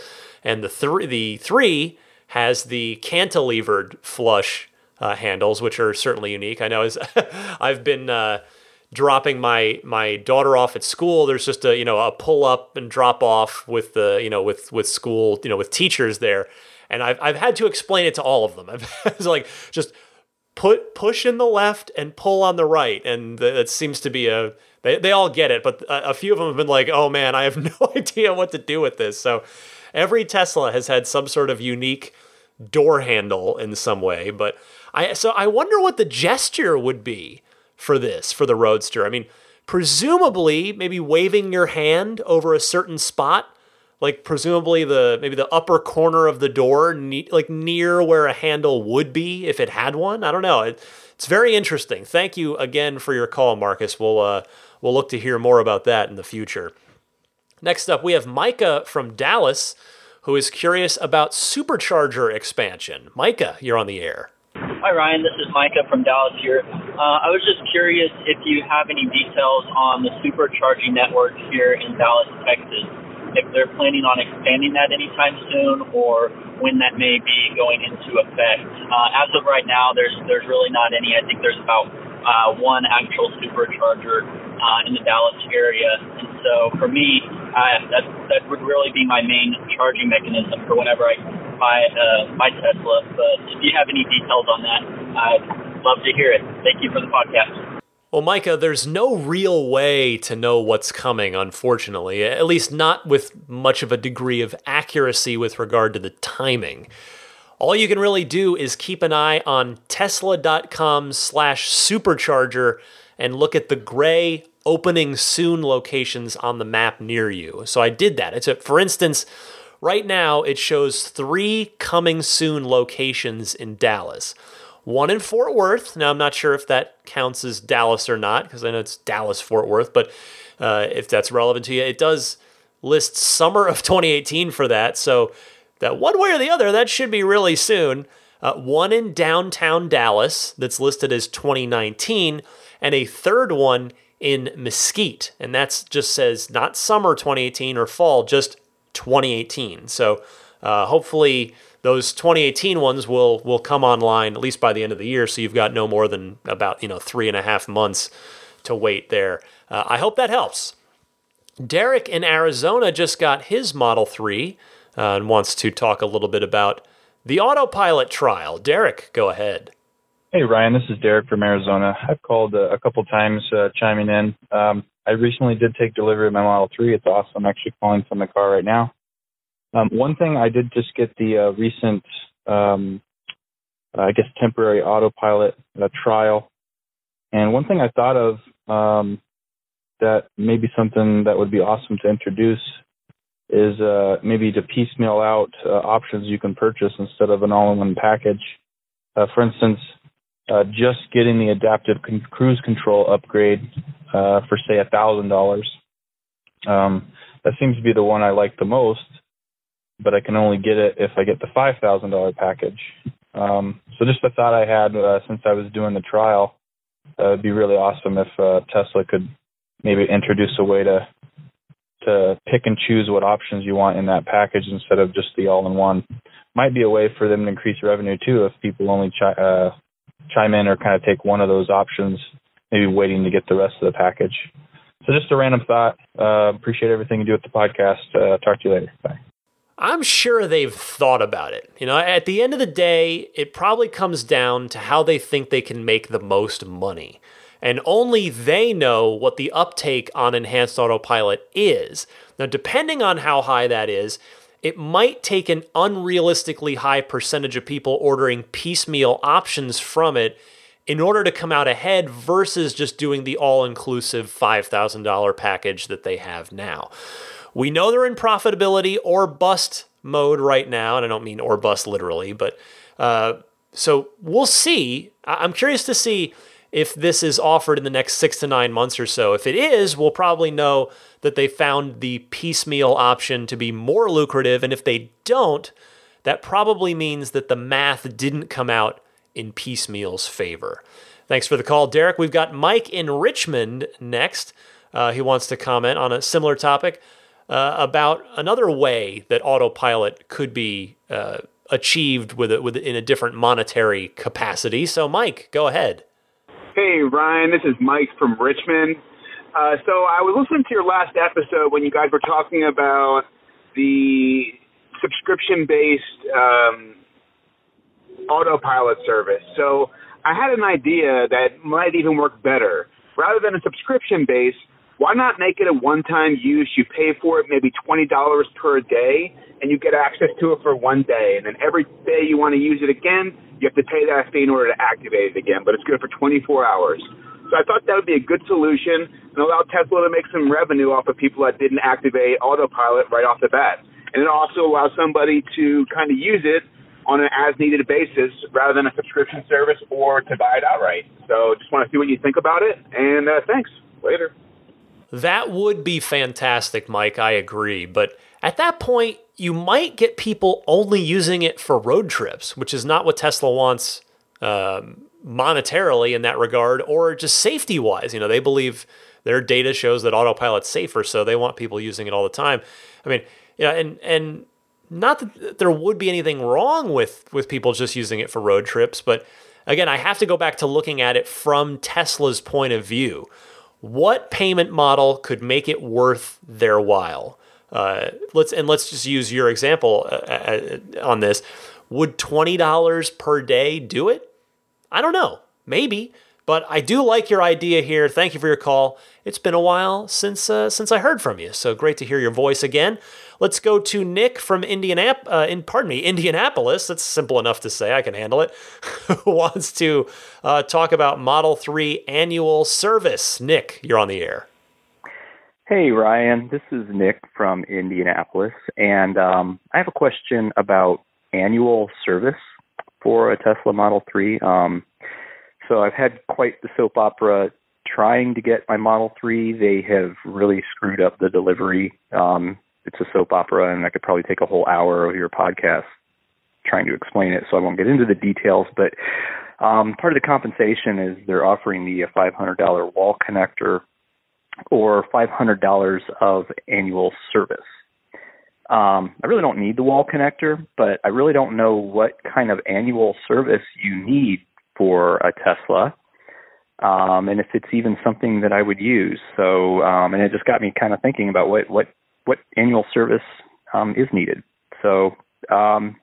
and the three the three has the cantilevered flush uh, handles, which are certainly unique. I know as <laughs> I've been. Uh, dropping my my daughter off at school there's just a you know a pull up and drop off with the you know with with school you know with teachers there and I've I've had to explain it to all of them <laughs> I've like just put push in the left and pull on the right and it seems to be a they, they all get it but a, a few of them have been like oh man I have <laughs> no idea what to do with this so every Tesla has had some sort of unique door handle in some way but I so I wonder what the gesture would be for this, for the Roadster. I mean, presumably, maybe waving your hand over a certain spot, like presumably the maybe the upper corner of the door, ne- like near where a handle would be if it had one. I don't know. It, it's very interesting. Thank you again for your call, Marcus. We'll uh, we'll look to hear more about that in the future. Next up, we have Micah from Dallas, who is curious about supercharger expansion. Micah, you're on the air. Hi, Ryan. This is Micah from Dallas here. Uh, I was just curious if you have any details on the supercharging network here in Dallas, Texas. If they're planning on expanding that anytime soon, or when that may be going into effect. Uh, as of right now, there's there's really not any. I think there's about uh, one actual supercharger uh, in the Dallas area. And so for me, That that would really be my main charging mechanism for whenever I buy uh, my Tesla. But if you have any details on that, I'd love to hear it. Thank you for the podcast. Well, Micah, there's no real way to know what's coming, unfortunately, at least not with much of a degree of accuracy with regard to the timing. All you can really do is keep an eye on tesla.com slash supercharger and look at the gray opening soon locations on the map near you. So I did that. It's a, for instance, right now it shows three coming soon locations in Dallas. One in Fort Worth. Now I'm not sure if that counts as Dallas or not because I know it's Dallas Fort Worth, but uh, if that's relevant to you, it does list summer of <laughs> 2018 for that. So that one way or the other, that should be really soon. Uh, one in downtown Dallas that's listed as 2019, and a third one in Mesquite. And that just says not summer 2018 or fall, just 2018. So uh, hopefully those 2018 ones will will come online at least by the end of the year. So you've got no more than about you know three and a half months to wait there. Uh, I hope that helps. Derek in Arizona just got his Model 3 uh, and wants to talk a little bit about the autopilot trial. Derek, go ahead. Hey, Ryan, this is Derek from Arizona. I've called uh, a couple times uh, chiming in. Um, I recently did take delivery of my Model 3. It's awesome. I'm actually calling from the car right now. Um, one thing I did just get the uh, recent, um, I guess, temporary autopilot uh, trial. And one thing I thought of um, that maybe something that would be awesome to introduce is uh, maybe to piecemeal out uh, options you can purchase instead of an all-in-one package. Uh, for instance, uh, just getting the adaptive con- cruise control upgrade uh, for say a thousand dollars. Um, that seems to be the one I like the most, but I can only get it if I get the five thousand dollar package. Um, so just a thought I had uh, since I was doing the trial, uh, it'd be really awesome if uh, Tesla could maybe introduce a way to to pick and choose what options you want in that package instead of just the all-in-one. Might be a way for them to increase revenue too if people only chi- uh, chime in or kind of take one of those options, maybe waiting to get the rest of the package. So just a random thought. Uh, appreciate everything you do with the podcast. Uh, talk to you later. Bye. I'm sure they've thought about it. You know, at the end of the day, it probably comes down to how they think they can make the most money. And only they know what the uptake on enhanced autopilot is. Now, depending on how high that is, it might take an unrealistically high percentage of people ordering piecemeal options from it in order to come out ahead versus just doing the all inclusive $5,000 package that they have now. We know they're in profitability or bust mode right now, and I don't mean or bust literally, but uh, so we'll see. I'm curious to see if this is offered in the next six to nine months or so. If it is, we'll probably know that they found the piecemeal option to be more lucrative. And if they don't, that probably means that the math didn't come out in piecemeal's favor. Thanks for the call, Derek. We've got Mike in Richmond next. Uh, he wants to comment on a similar topic uh, about another way that autopilot could be uh, achieved with it with in a different monetary capacity. So, Mike, go ahead. Hey, Ryan, this is Mike from Richmond. Uh, so I was listening to your last episode when you guys were talking about the subscription-based um, autopilot service. So I had an idea that might even work better. Rather than a subscription-based, why not make it a one-time use? You pay for it maybe twenty dollars per day, and you get access to it for one day. And then every day you want to use it again, you have to pay that fee in order to activate it again. But it's good for 24 hours. So I thought that would be a good solution and allow Tesla to make some revenue off of people that didn't activate autopilot right off the bat. And it also allows somebody to kind of use it on an as needed basis rather than a subscription service or to buy it outright. So just want to see what you think about it. And uh, thanks. Later. That would be fantastic, Mike. I agree. But at that point, you might get people only using it for road trips, which is not what Tesla wants um, monetarily in that regard or just safety wise. You know, they believe their data shows that autopilot's safer, so they want people using it all the time. I mean, yeah, and and not that there would be anything wrong with with people just using it for road trips, but again, I have to go back to looking at it from Tesla's point of view. What payment model could make it worth their while? Uh, let's and let's just use your example uh, uh, on this. Would twenty dollars per day do it? I don't know. Maybe, but I do like your idea here. Thank you for your call. It's been a while since uh, since I heard from you, so great to hear your voice again. Let's go to Nick from Indianap- uh, in pardon me, Indianapolis. That's simple enough to say. I can handle it. <laughs> Who wants to uh, talk about Model Three annual service? Nick, you're on the air. Hey Ryan, this is Nick from Indianapolis, and um, I have a question about annual service for a Tesla Model 3. Um, so I've had quite the soap opera trying to get my Model 3. They have really screwed up the delivery. Um, it's a soap opera, and I could probably take a whole hour of your podcast trying to explain it, so I won't get into the details. But um, part of the compensation is they're offering me a $500 wall connector or $500 of annual service. Um, I really don't need the wall connector, but I really don't know what kind of annual service you need for a Tesla, um, and if it's even something that I would use. So, um, and it just got me kind of thinking about what what what annual service um, is needed. So, um,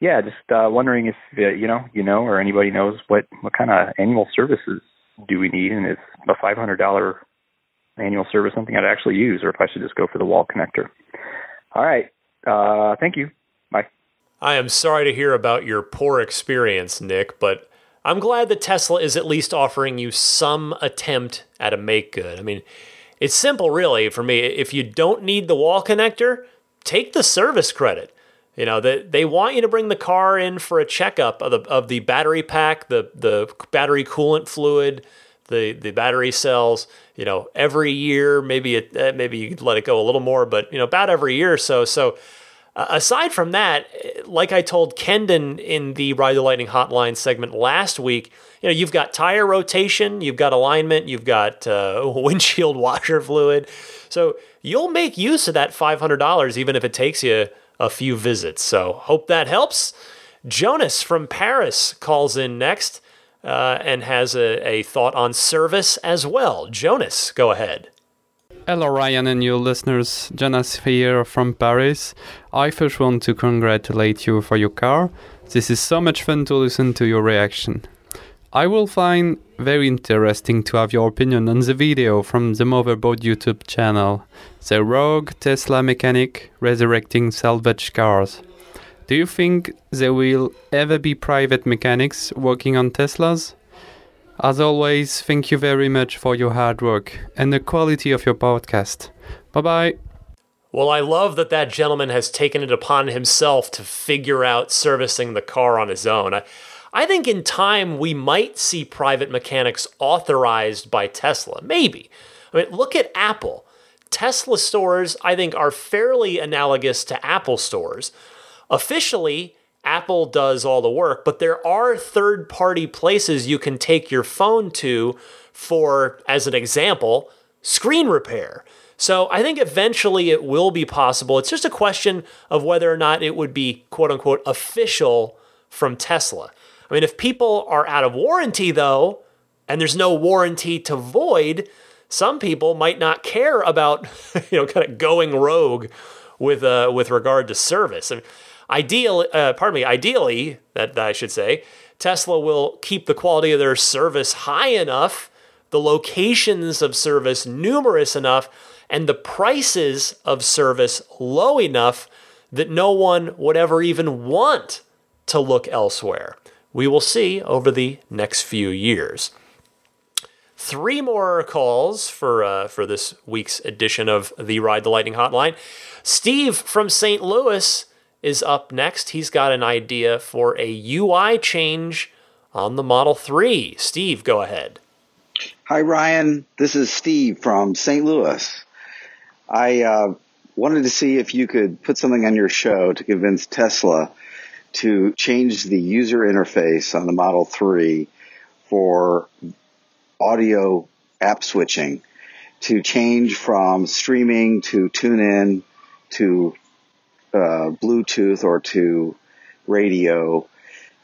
yeah, just uh, wondering if uh, you know you know or anybody knows what what kind of annual services do we need, and is a five hundred dollar annual service something I'd actually use, or if I should just go for the wall connector. All right, uh, thank you. Bye. I am sorry to hear about your poor experience, Nick, but I'm glad that Tesla is at least offering you some attempt at a make good. I mean, it's simple, really, for me. If you don't need the wall connector, take the service credit. You know, they, they want you to bring the car in for a checkup of the, of the battery pack, the, the battery coolant fluid, the, the battery cells, you know, every year, maybe it, uh, maybe you could let it go a little more, but, you know, about every year or so. So, uh, aside from that, like I told Kendon in the Ride the Lightning hotline segment last week, you know, you've got tire rotation, you've got alignment, you've got uh, <laughs> windshield washer fluid. So you'll make use of that $500 even if it takes you a few visits. So hope that helps. Jonas from Paris calls in next uh, and has a, a thought on service as well. Jonas, go ahead. Hello, Ryan and your listeners. Jonas here from Paris. I first want to congratulate you for your car. This is so much fun to listen to your reaction. I will find very interesting to have your opinion on the video from the Motherboard YouTube channel, the Rogue Tesla mechanic resurrecting salvage cars. Do you think there will ever be private mechanics working on Teslas? As always, thank you very much for your hard work and the quality of your podcast. Bye bye. Well, I love that that gentleman has taken it upon himself to figure out servicing the car on his own. I, I think in time we might see private mechanics authorized by Tesla. Maybe. I mean, look at Apple. Tesla stores, I think, are fairly analogous to Apple stores. Officially, Apple does all the work, but there are third party places you can take your phone to for, as an example, screen repair. So I think eventually it will be possible. It's just a question of whether or not it would be quote unquote official from Tesla. I mean, if people are out of warranty, though, and there's no warranty to void, some people might not care about, <laughs> you know, kind of going rogue with uh, with regard to service. I mean, ideal, uh, pardon me, ideally, that, that I should say, Tesla will keep the quality of their service high enough, the locations of service numerous enough, and the prices of service low enough that no one would ever even want to look elsewhere we will see over the next few years. Three more calls for uh, for this week's edition of the Ride the Lightning Hotline. Steve from St. Louis is up next. He's got an idea for a UI change on the Model 3. Steve, go ahead. Hi, Ryan. This is Steve from St. Louis. I uh, wanted to see if you could put something on your show to convince Tesla to change the user interface on the Model 3 for audio app switching to change from streaming to TuneIn to uh, Bluetooth or to radio.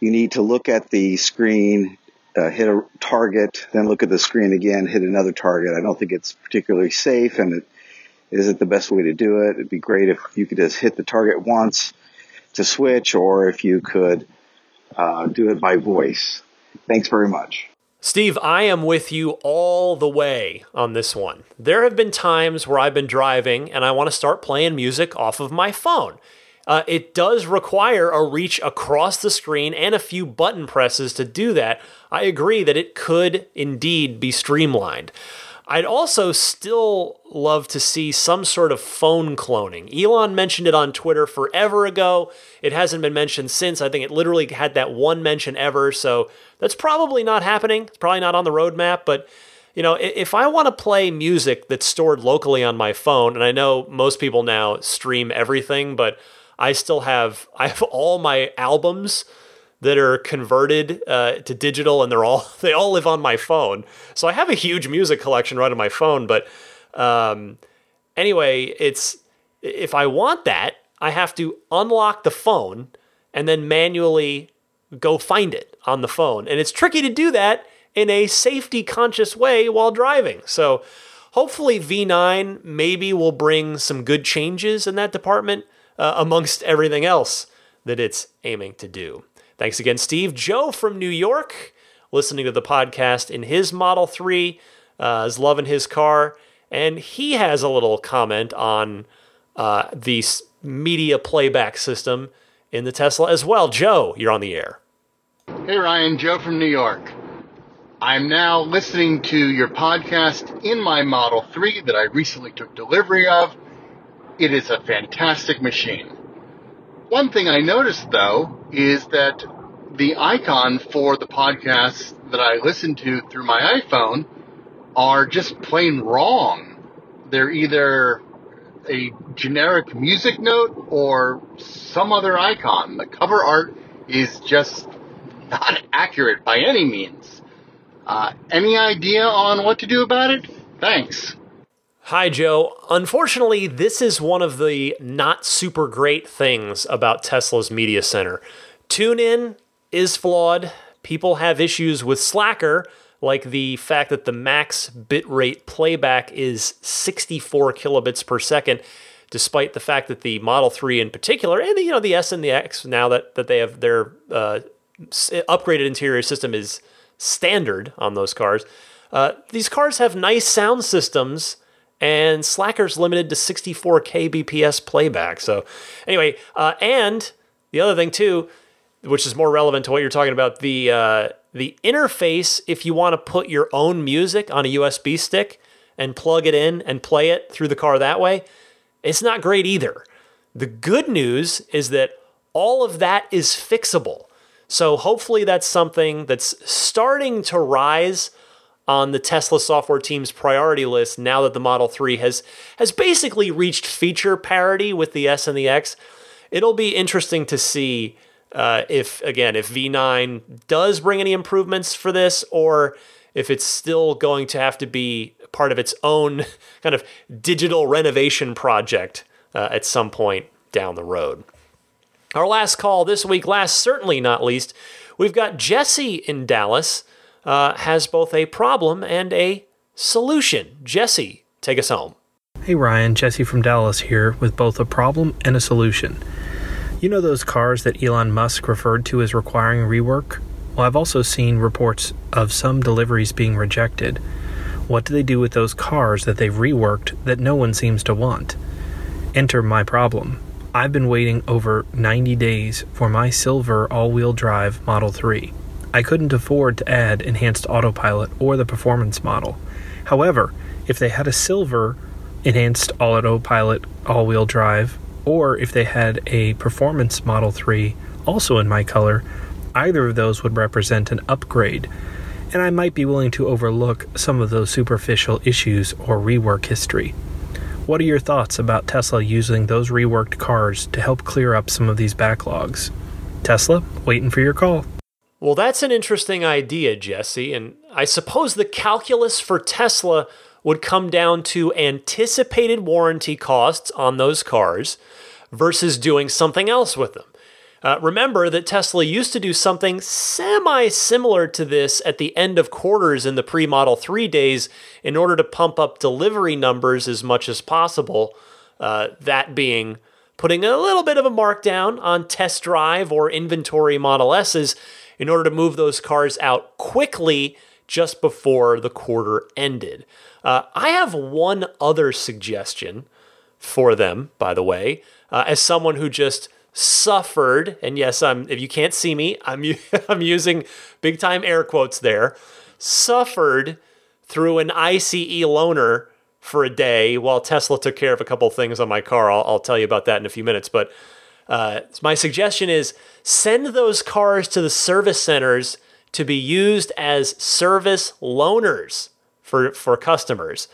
You need to look at the screen, uh, hit a target, then look at the screen again, hit another target. I don't think it's particularly safe and it isn't the best way to do it? It'd be great if you could just hit the target once to switch, or if you could uh, do it by voice. Thanks very much. Steve, I am with you all the way on this one. There have been times where I've been driving and I want to start playing music off of my phone. Uh, it does require a reach across the screen and a few button presses to do that. I agree that it could indeed be streamlined. I'd also still love to see some sort of phone cloning. Elon mentioned it on Twitter forever ago. It hasn't been mentioned since. I think it literally had that one mention ever. So that's probably not happening. It's probably not on the roadmap. But, you know, if I want to play music that's stored locally on my phone, and I know most people now stream everything, but I still have I have all my albums that are converted uh, to digital, and they're all <laughs> they all live on my phone. So I have a huge music collection right on my phone. But um, anyway, it's if I want that, I have to unlock the phone and then manually go find it on the phone, and it's tricky to do that in a safety conscious way while driving. So hopefully V9 maybe will bring some good changes in that department uh, amongst everything else that it's aiming to do. Thanks again, Steve. Joe from New York, listening to the podcast in his Model 3, uh, is loving his car. And he has a little comment on uh, the media playback system in the Tesla as well. Joe, you're on the air. Hey, Ryan, Joe from New York. I'm now listening to your podcast in my Model 3 that I recently took delivery of. It is a fantastic machine. One thing I noticed though is that the icon for the podcasts that I listen to through my iPhone are just plain wrong. They're either a generic music note or some other icon. The cover art is just <laughs> not accurate by any means. Uh, any idea on what to do about it? Thanks. Hi, Joe. Unfortunately, this is one of the not super great things about Tesla's Media Center. TuneIn is flawed. People have issues with Slacker, like the fact that the max bitrate playback is 64 kilobits per second, despite the fact that the Model 3 in particular, and the, you know the S and the X, now that, that they have their uh, upgraded interior system is standard on those cars. Uh, these cars have nice sound systems and Slacker's limited to 64 kbps playback. So, anyway, uh, and the other thing too, which is more relevant to what you're talking about, the uh, the interface if you want to put your own music on a USB stick and plug it in and play it through the car that way, it's not great either. The good news is that all of that is fixable. So hopefully that's something that's starting to rise on the Tesla software team's priority list now that the Model 3 has has basically reached feature parity with the S and the X. It'll be interesting to see uh, if again if V9 does bring any improvements for this, or if it's still going to have to be part of its own <laughs> kind of digital renovation project uh, at some point down the road. Our last call this week, last certainly not least, we've got Jesse in Dallas uh, has both a problem and a solution. Jesse, take us home. Hey Ryan, Jesse from Dallas here with both a problem and a solution. You know those cars that Elon Musk referred to as requiring rework? Well, I've also seen reports of some deliveries being rejected. What do they do with those cars that they've reworked that no one seems to want? Enter my problem. I've been waiting over 90 days for my silver all wheel drive Model 3. I couldn't afford to add enhanced autopilot or the performance model. However, if they had a silver enhanced autopilot all wheel drive, or if they had a performance Model 3 also in my color, either of those would represent an upgrade, and I might be willing to overlook some of those superficial issues or rework history. What are your thoughts about Tesla using those reworked cars to help clear up some of these backlogs? Tesla, waiting for your call. Well, that's an interesting idea, Jesse. And I suppose the calculus for Tesla would come down to anticipated warranty costs on those cars versus doing something else with them. Uh, remember that Tesla used to do something semi similar to this at the end of quarters in the pre Model 3 days in order to pump up delivery numbers as much as possible. Uh, that being putting a little bit of a markdown on test drive or inventory Model S's in order to move those cars out quickly just before the quarter ended. Uh, I have one other suggestion for them, by the way, uh, as someone who just suffered, and yes, I'm if you can't see me, <laughs> I'm I'm using big time air quotes there, suffered through an ICE loaner for a day while Tesla took care of a couple things on my car. I'll, I'll tell you about that in a few minutes, but uh, my suggestion is send those cars to the service centers to be used as service loaners for for customers.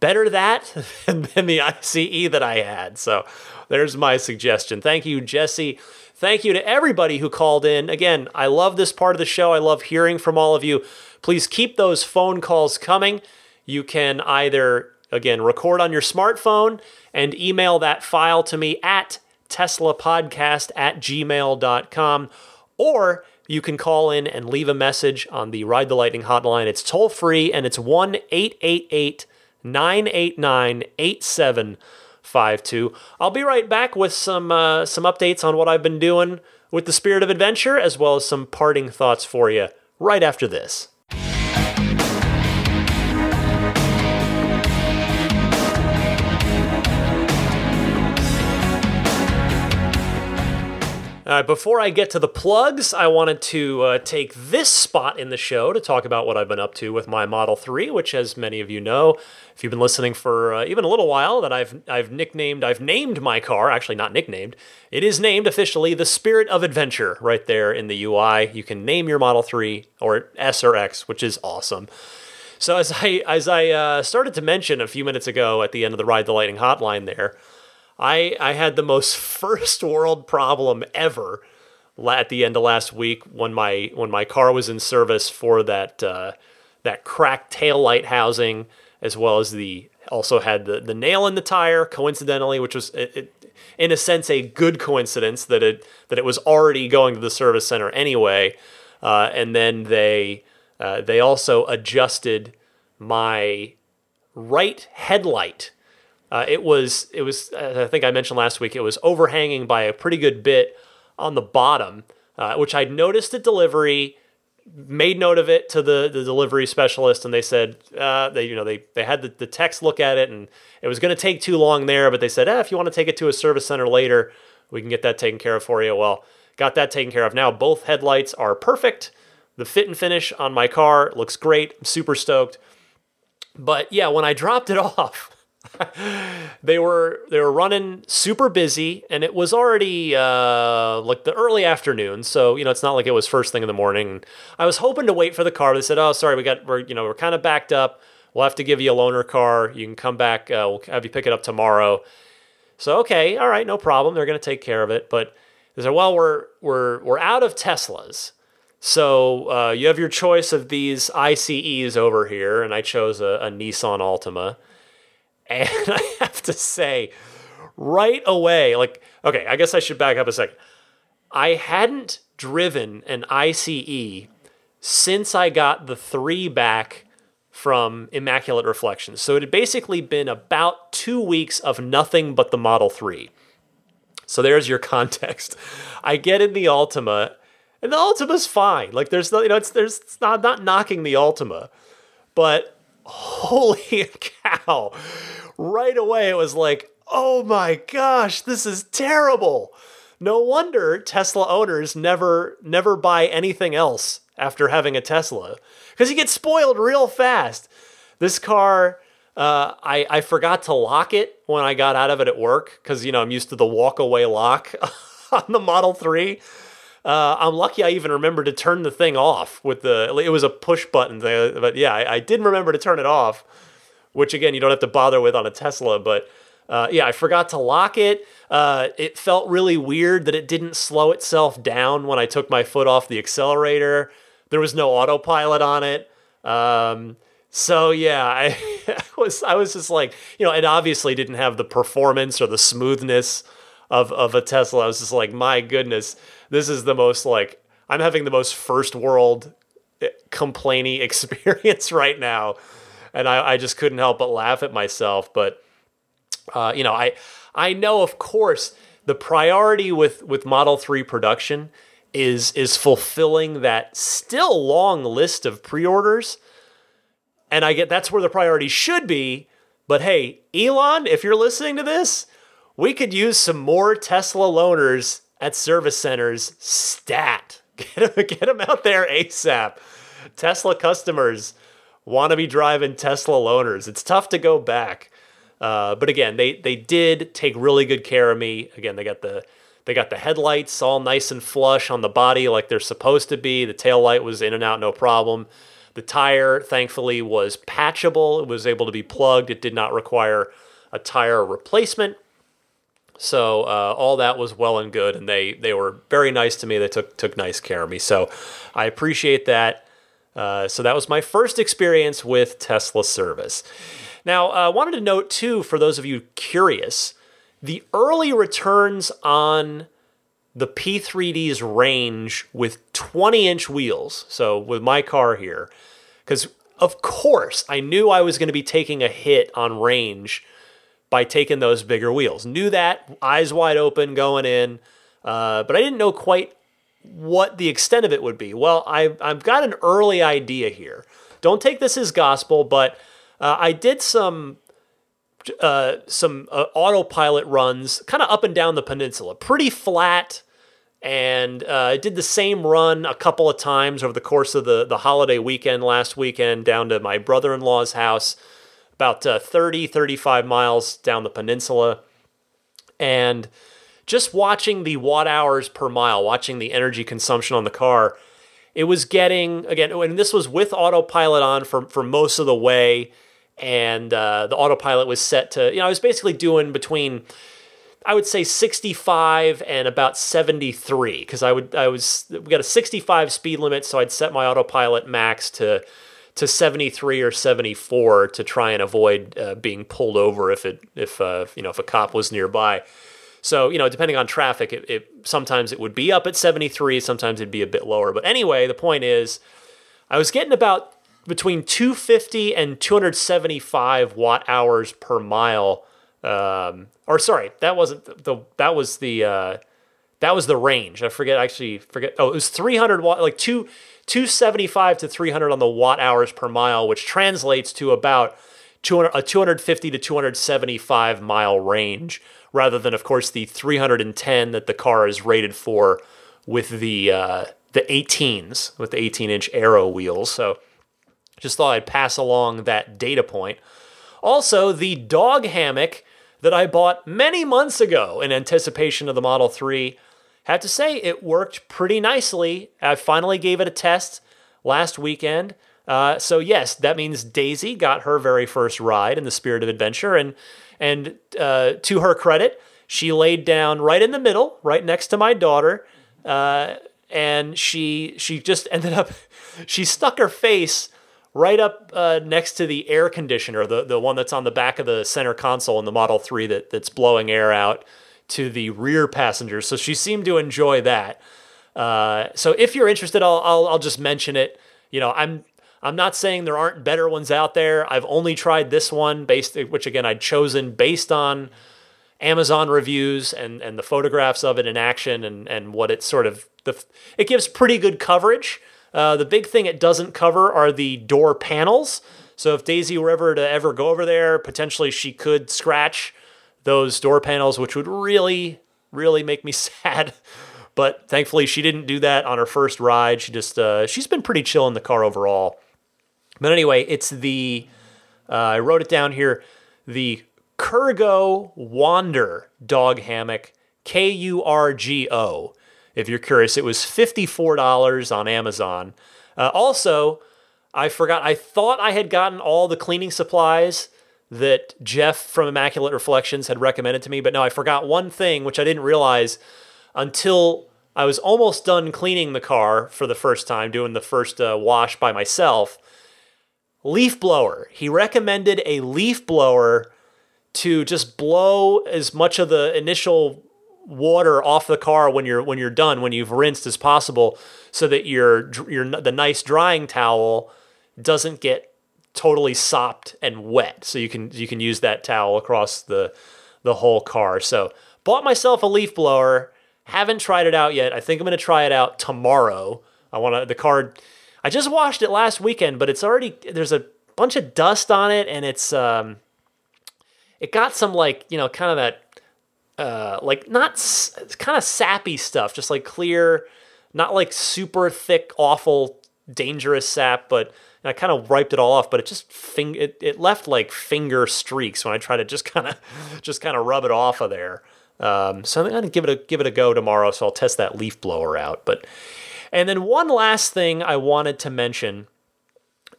Better that <laughs> than the ICE that I had. So there's my suggestion. Thank you, Jesse. Thank you to everybody who called in. Again, I love this part of the show. I love hearing from all of you. Please keep those phone calls coming. You can either, again, record on your smartphone and email that file to me at teslapodcast at gmail.com, or you can call in and leave a message on the Ride the Lightning hotline. It's toll free and it's 1 888 989 8752. I'll be right back with some, uh, some updates on what I've been doing with the Spirit of Adventure, as well as some parting thoughts for you right after this. Uh, before I get to the plugs, I wanted to uh, take this spot in the show to talk about what I've been up to with my Model 3, which, as many of you know, if you've been listening for uh, even a little while, that I've I've nicknamed, I've named my car, actually not nicknamed, it is named officially the Spirit of Adventure right there in the UI. You can name your Model 3 or S or X, which is awesome. So as I as I uh, started to mention a few minutes ago at the end of the Ride the Lightning hotline there, I I had the most <laughs> first world problem ever at the end of last week when my when my car was in service for that uh, that cracked tail light housing as well as the also had the the nail in the tire coincidentally which was it, it, in a sense a good coincidence that it that it was already going to the service center anyway. Uh, and then they uh, they also adjusted my right headlight uh, it was it was I think I mentioned last week it was overhanging by a pretty good bit on the bottom, uh, which I noticed at delivery. Made note of it to the, the delivery specialist, and they said uh, they you know they they had the, the techs look at it, and it was going to take too long there, but they said eh, if you want to take it to a service center later, we can get that taken care of for you. Well, got that taken care of. Now both headlights are perfect. The fit and finish on my car looks great. I'm super stoked. But yeah, when I dropped it <laughs> off, <laughs> they were they were running super busy, and it was already uh, like the early afternoon. So you know, it's not like it was first thing in the morning. I was hoping to wait for the car. They said, "Oh, sorry, we got we're you know we're kind of backed up. We'll have to give you a loaner car. You can come back. Uh, we'll have you pick it up tomorrow." So okay, all right, no problem. They're going to take care of it. But they said, "Well, we're we're we're out of Teslas." So uh, you have your choice of these ICEs over here, and I chose a, a Nissan Altima. And <laughs> I have to say, right away, like, okay, I guess I should back up a second. I hadn't driven an ICE since I got the three back from Immaculate Reflections. So it had basically been about two weeks of nothing but the Model 3. So there's your <laughs> context. I get in the Altima, and the Altima's fine. Like there's no, you know, it's there's it's not not knocking the Altima, but <laughs> holy cow! Right away, it was like, oh my gosh, this is terrible. No wonder Tesla owners never never buy anything else after having a Tesla because you get spoiled real fast. This car, uh, I I forgot to lock it when I got out of it at work because you know I'm used to the walk away lock <laughs> on the Model Three. Uh, I'm lucky I even remembered to turn the thing off with the. It was a push button, thing, but yeah, I, I did remember to turn it off, which again you don't have to bother with on a Tesla. But uh, yeah, I forgot to lock it. Uh, it felt really weird that it didn't slow itself down when I took my foot off the accelerator. There was no autopilot on it. Um, so yeah, I, <laughs> I was I was just like you know, it obviously didn't have the performance or the smoothness of of a Tesla. I was just like, my goodness, this is the most like I'm having the most first world eh, complainy <laughs> experience right now, and I, I just couldn't help but laugh at myself. But uh, you know, I I know of course the priority with with Model Three production is is fulfilling that still long list of pre-orders and I get that's where the priority should be. But hey, Elon, if you're listening to this, we could use some more Tesla loaners at service centers. Stat. <laughs> Get them, get them out there ASAP. Tesla customers want to be driving Tesla loaners. It's tough to go back. Uh, but again, they they did take really good care of me. Again, they got the they got the headlights all nice and flush on the body like they're supposed to be. The tail light was in and out no problem. The tire, thankfully, was patchable. It was able to be plugged. It did not require a tire replacement. So uh, all that was well and good, and they they were very nice to me. They took took nice care of me. So I appreciate that. Uh, so that was my first experience with Tesla service. Now, I uh, wanted to note too, for those of you curious, the early returns on the P3D's range with 20 inch wheels. So with my car here, because of course I knew I was going to be taking a hit on range by taking those bigger wheels. Knew that, eyes wide open going in, uh, but I didn't know quite what the extent of it would be. Well, I, I've got an early idea here. Don't take this as gospel, but uh, I did some uh, some uh, autopilot runs kind of up and down the peninsula, pretty flat. And uh, I did the same run a couple of times over the course of the, the holiday weekend last weekend down to my brother in law's house, about uh, 30, 35 miles down the peninsula. And just watching the watt hours per mile, watching the energy consumption on the car, it was getting, again, and this was with autopilot on for, for most of the way and uh, the autopilot was set to you know I was basically doing between I would say 65 and about 73 because I would I was we got a 65 speed limit so I'd set my autopilot max to to 73 or 74 to try and avoid uh, being pulled over if it if uh, you know if a cop was nearby. So you know depending on traffic, it, it sometimes it would be up at 73, sometimes it'd be a bit lower. But anyway, the point is, I was getting about between 250 and 275 watt hours per mile. Um, or sorry, that wasn't the that was the uh, that was the range. I forget actually forget. Oh, it was 300 watt, like two 275 to 300 on the watt hours per mile, which translates to about 200, a 250 to 275 mile range, rather than of course the 310 that the car is rated for with the uh, the 18s with the 18 inch aero wheels. So just thought I'd pass along that data point. Also, the dog hammock that I bought many months ago in anticipation of the Model 3. Have to say, it worked pretty nicely. I finally gave it a test last weekend. Uh, so yes, that means Daisy got her very first ride in the Spirit of Adventure, and and uh, to her credit, she laid down right in the middle, right next to my daughter, uh, and she she just <laughs> ended up she stuck her face right up uh, next to the air conditioner, the, the one that's on the back of the center console in the Model 3 that, that's blowing air out to the rear passengers. So she seemed to enjoy that. Uh, so if you're interested, I'll, I'll, I'll just mention it. You know, I'm I'm not saying there aren't better ones out there. I've only tried this one based, which again I'd chosen based on Amazon reviews and and the photographs of it in action and and what it sort of the it gives pretty good coverage. Uh, the big thing it doesn't cover are the door panels. So if Daisy were ever to ever go over there, potentially she could scratch those door panels, which would really, really make me <laughs> sad. But thankfully, she didn't do that on her first ride. She just uh, she's been pretty chill in the car overall. But anyway, it's the uh, I wrote it down here. The Kurgo Wander dog hammock, K U R G O if you're curious. It was $54 on Amazon. Uh, also, I forgot, I thought I had gotten all the cleaning supplies that Jeff from Immaculate Reflections had recommended to me, but no, I forgot one thing, which I didn't realize until I was almost done cleaning the car for the first time, doing the first uh, wash by myself. Leaf blower. He recommended a leaf blower to just blow as much of the initial water off the car when you're when you're done when you've rinsed as possible so that your your the nice drying towel doesn't get totally sopped and wet. So you can you can use that towel across the the whole car. So bought myself a leaf blower. Haven't tried it out yet. I think i'm going to try it out tomorrow. I want to the car i just washed it last weekend but it's already there's a bunch of dust on it and it's um it got some like you know kind of that uh like not s- kind of sappy stuff just like clear not like super thick awful dangerous sap but I kind of wiped it all off, but it just fing- it, it left like finger streaks when I tried to just <laughs> kind of just kind of rub it off of there. Um, so I'm gonna give it a give it a go tomorrow. So I'll test that leaf blower out. But and then one last thing I wanted to mention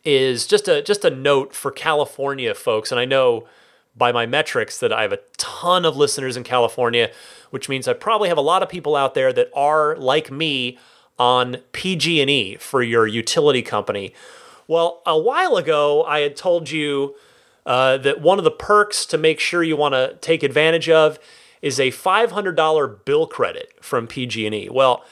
is just a just a note for California folks, and I know by my metrics that I have a ton of listeners in California, which means I probably have a lot of people out there that are like me on PG&E for your utility company. Well, a while ago I had told you uh, that one of the perks to make sure you want to take advantage of is a $500 bill credit from PG&E. Well,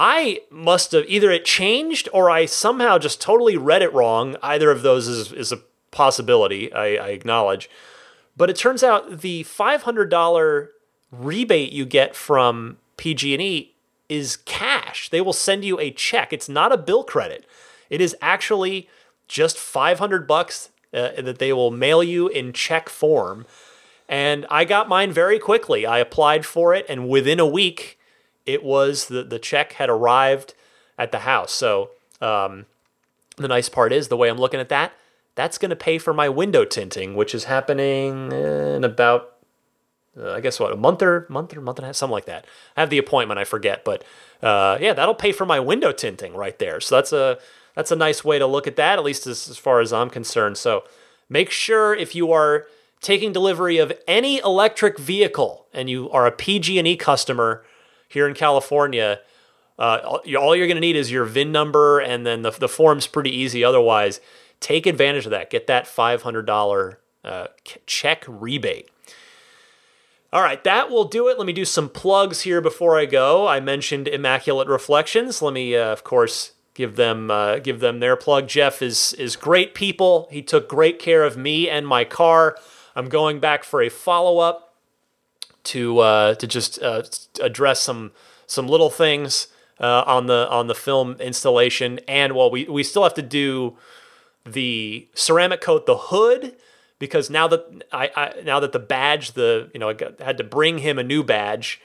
I must have either it changed or I somehow just totally read it wrong. Either of those is, is a possibility, I, I acknowledge. But it turns out the $500 rebate you get from PG&E is cash. They will send you a check. It's not a bill credit. It is actually just 500 bucks uh, that they will mail you in check form. And I got mine very quickly. I applied for it and within a week it was the the check had arrived at the house. So, um, the nice part is the way I'm looking at that, that's going to pay for my window tinting, which is happening in about, uh, I guess what, a month or month or month and a half, something like that. I have the appointment, I forget, but uh, yeah, that'll pay for my window tinting right there. So that's a that's a nice way to look at that, at least as, as far as I'm concerned. So make sure if you are taking delivery of any electric vehicle and you are a PG&E customer here in California, uh, all you're going to need is your VIN number, and then the, the form's pretty easy. Otherwise, take advantage of that. Get that $500 uh, check rebate. All right, that will do it. Let me do some plugs here before I go. I mentioned Immaculate Reflections. Let me, uh, of course, give them uh, give them their plug. Jeff is is great people. He took great care of me and my car. I'm going back for a follow up to uh, to just uh, address some some little things uh, on the on the film installation, and well, we we still have to do the ceramic coat the hood because now that I, I now that the badge the you know I got, had to bring him a new badge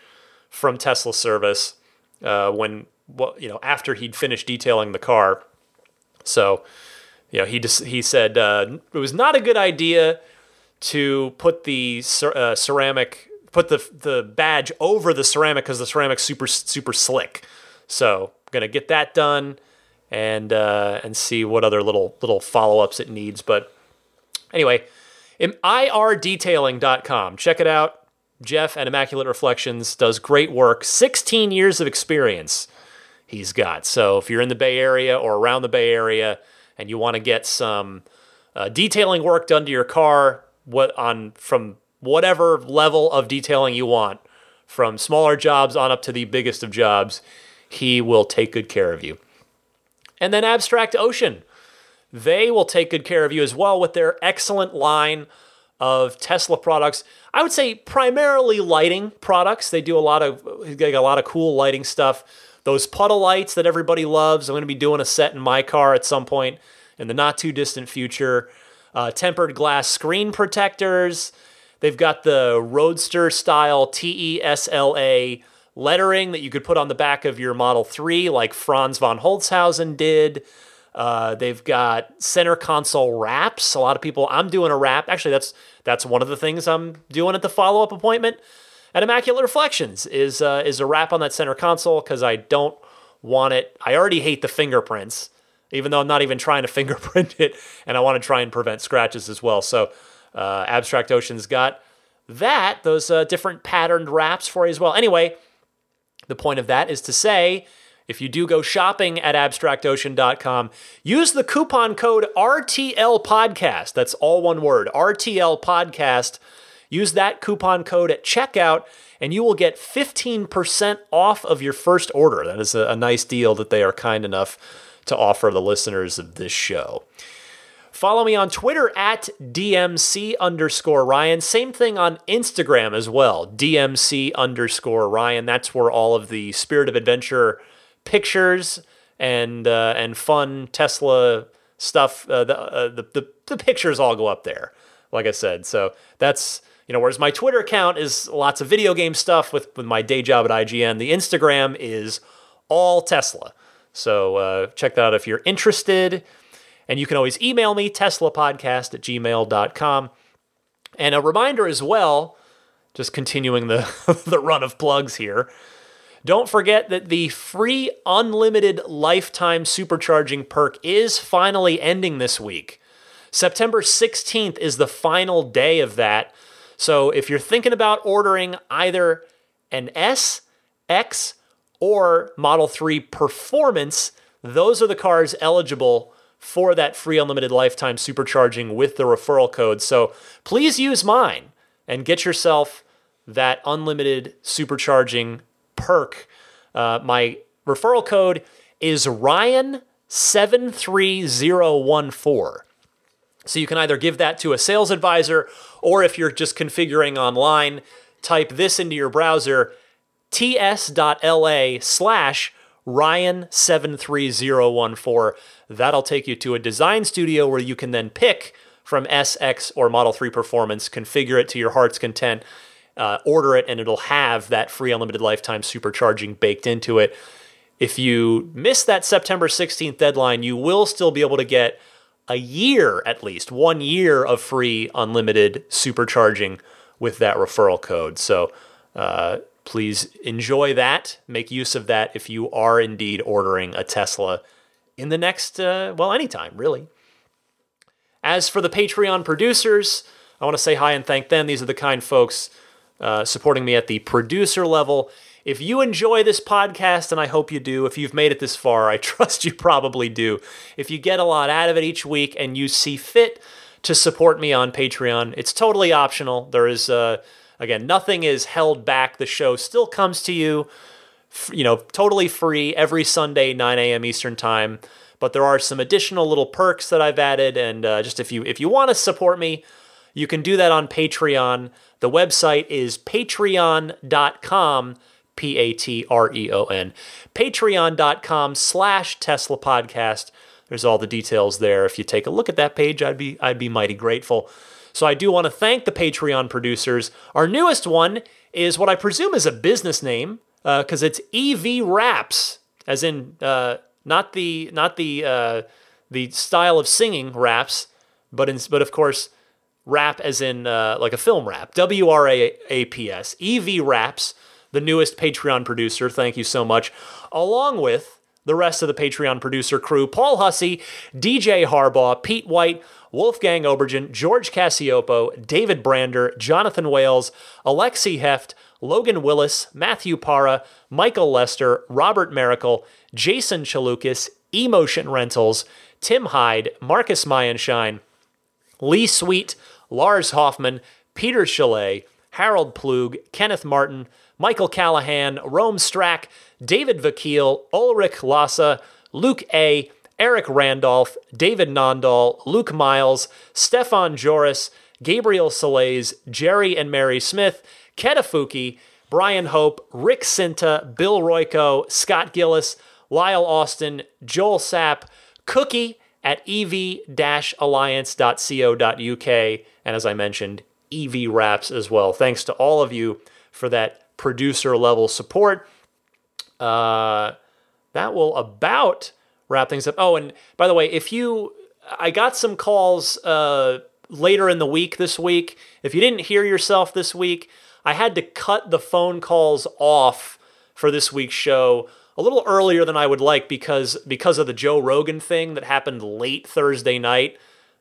from Tesla service uh, when well you know after he'd finished detailing the car, so you know he just he said uh, it was not a good idea to put the uh, ceramic put the the badge over the ceramic because the ceramic's super super slick. So gonna get that done and uh, and see what other little little follow ups it needs. But anyway, im- irdetailing.com. Check it out. Jeff at Immaculate Reflections does great work. 16 years of experience he's got. So if you're in the Bay Area or around the Bay Area and you want to get some uh, detailing work done to your car, what on from whatever level of detailing you want, from smaller jobs on up to the biggest of jobs, he will take good care of you. And then Abstract Ocean. They will take good care of you as well with their excellent line of Tesla products. I would say primarily lighting products. They do a lot of a lot of cool lighting stuff. Those puddle lights that everybody loves. I'm going to be doing a set in my car at some point in the not too distant future. Uh, tempered glass screen protectors. They've got the Roadster style TESLA lettering that you could put on the back of your Model 3, like Franz von Holzhausen did. Uh, they've got center console wraps. A lot of people. I'm doing a wrap. Actually, that's that's one of the things I'm doing at the follow up appointment at Immaculate Reflections is uh, is a wrap on that center console because I don't want it. I already hate the fingerprints, even though I'm not even trying to <laughs> fingerprint it, and I want to try and prevent scratches as well. So, uh, Abstract Ocean's got that those uh, different patterned wraps for you as well. Anyway, the point of that is to say if you do go shopping at abstractocean.com, use the coupon code RTL Podcast. That's all one word, RTL Podcast. Use that coupon code at checkout and you will get 15% off of your first order. That is a, a nice deal that they are kind enough to offer the listeners of this show. Follow me on Twitter at DMC underscore Ryan. Same thing on Instagram as well, DMC underscore Ryan. That's where all of the Spirit of Adventure pictures and uh, and fun Tesla stuff, uh, the, uh, the, the the pictures all go up there. Like I said, so that's you know, whereas my Twitter account is lots of video game stuff with with my day job at IGN. The Instagram is all Tesla. So uh, check that out if you're interested. And you can always email me, teslapodcast at gmail.com. And a reminder as well, just continuing the, <laughs> the run of plugs here. Don't forget that the free unlimited lifetime supercharging perk is finally ending this week. September 16th is the final day of that. So if you're thinking about ordering either an S, X, or Model 3 Performance, those are the cars eligible for that free unlimited lifetime supercharging with the referral code. So please use mine and get yourself that unlimited supercharging perk. Uh, my referral code is Ryan73014. So you can either give that to a sales advisor, or if you're just configuring online, type this into your browser ts.la slash Ryan73014. That'll take you to a design studio where you can then pick from SX or Model 3 Performance, configure it to your heart's content, uh, order it, and it'll have that free unlimited lifetime supercharging baked into it. If you miss that September 16th deadline, you will still be able to get a year at least, one year of free unlimited supercharging with that referral code. So uh, please enjoy that. Make use of that if you are indeed ordering a Tesla in the next, uh, well, anytime, really. As for the Patreon producers, I want to say hi and thank them. These are the kind folks uh, supporting me at the producer level. If you enjoy this podcast, and I hope you do, if you've made it this far, I <laughs> trust you probably do. If you get a lot out of it each week and you see fit to support me on Patreon, it's totally optional. There is, uh, again, nothing is held back. The show still comes to you, you know, totally free every Sunday, 9 a.m. Eastern Time. But there are some additional little perks that I've added, and uh, just if you if you want to support me, you can do that on Patreon. The website is patreon.com P A T R E O N. Patreon.com slash Tesla Podcast. There's all the details there. If you take a look at that page, I'd be I'd be mighty grateful. So I do want to thank the Patreon producers. Our newest one is what I presume is a business name, because uh, it's EV Wraaps, as in uh, not the not the uh, the style of singing raps, but in, but of course rap as in uh, like a film wrap. W R A A P S. EV Wraaps the newest Patreon producer. Thank you so much. Along with the rest of the Patreon producer crew Paul Hussey, DJ Harbaugh, Pete White, Wolfgang Obergen, George Cassiopo, David Brander, Jonathan Wales, Alexi Heft, Logan Willis, Matthew Para, Michael Lester, Robert Miracle, Jason Chalukas, Emotion Rentals, Tim Hyde, Marcus Mayenshine, Lee Sweet, Lars Hoffman, Peter Chalet, Harold Plug, Kenneth Martin, Michael Callahan, Rome Strack, David Vakil, Ulrich Lassa, Luke A., Eric Randolph, David Nondahl, Luke Miles, Stefan Joris, Gabriel Salays, Jerry and Mary Smith, Ketafuki, Brian Hope, Rick Sinta, Bill Royko, Scott Gillis, Lyle Austin, Joel Sapp, Cookie at ev-alliance.co.uk, and as I mentioned, EV Wraaps as well. Thanks to all of you for that producer level support. Uh, that will about wrap things up. Oh, and by the way, if you, I got some calls uh, later in the week this week. If you didn't hear yourself this week, I had to cut the phone calls off for this week's show a little earlier than I would like because because of the Joe Rogan thing that happened late Thursday night.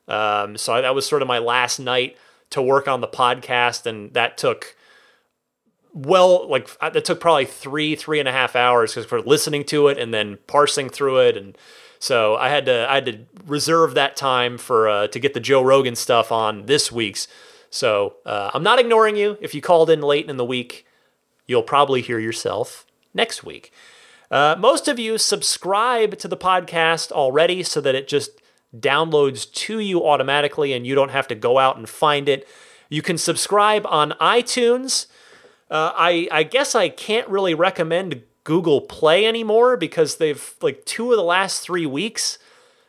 Um, so that was sort of my last night to work on the podcast, and that took well like it took probably three three and a half hours because for listening to it and then parsing through it and so i had to i had to reserve that time for uh, to get the joe rogan stuff on this week's So uh, I'm not ignoring you. If you called in late in the week, you'll probably hear yourself next week. Uh, most of you subscribe to the podcast already so that it just downloads to you automatically and you don't have to go out and find it. You can subscribe on iTunes. Uh, I, I guess I can't really recommend Google Play anymore because they've, like, two of the last three weeks,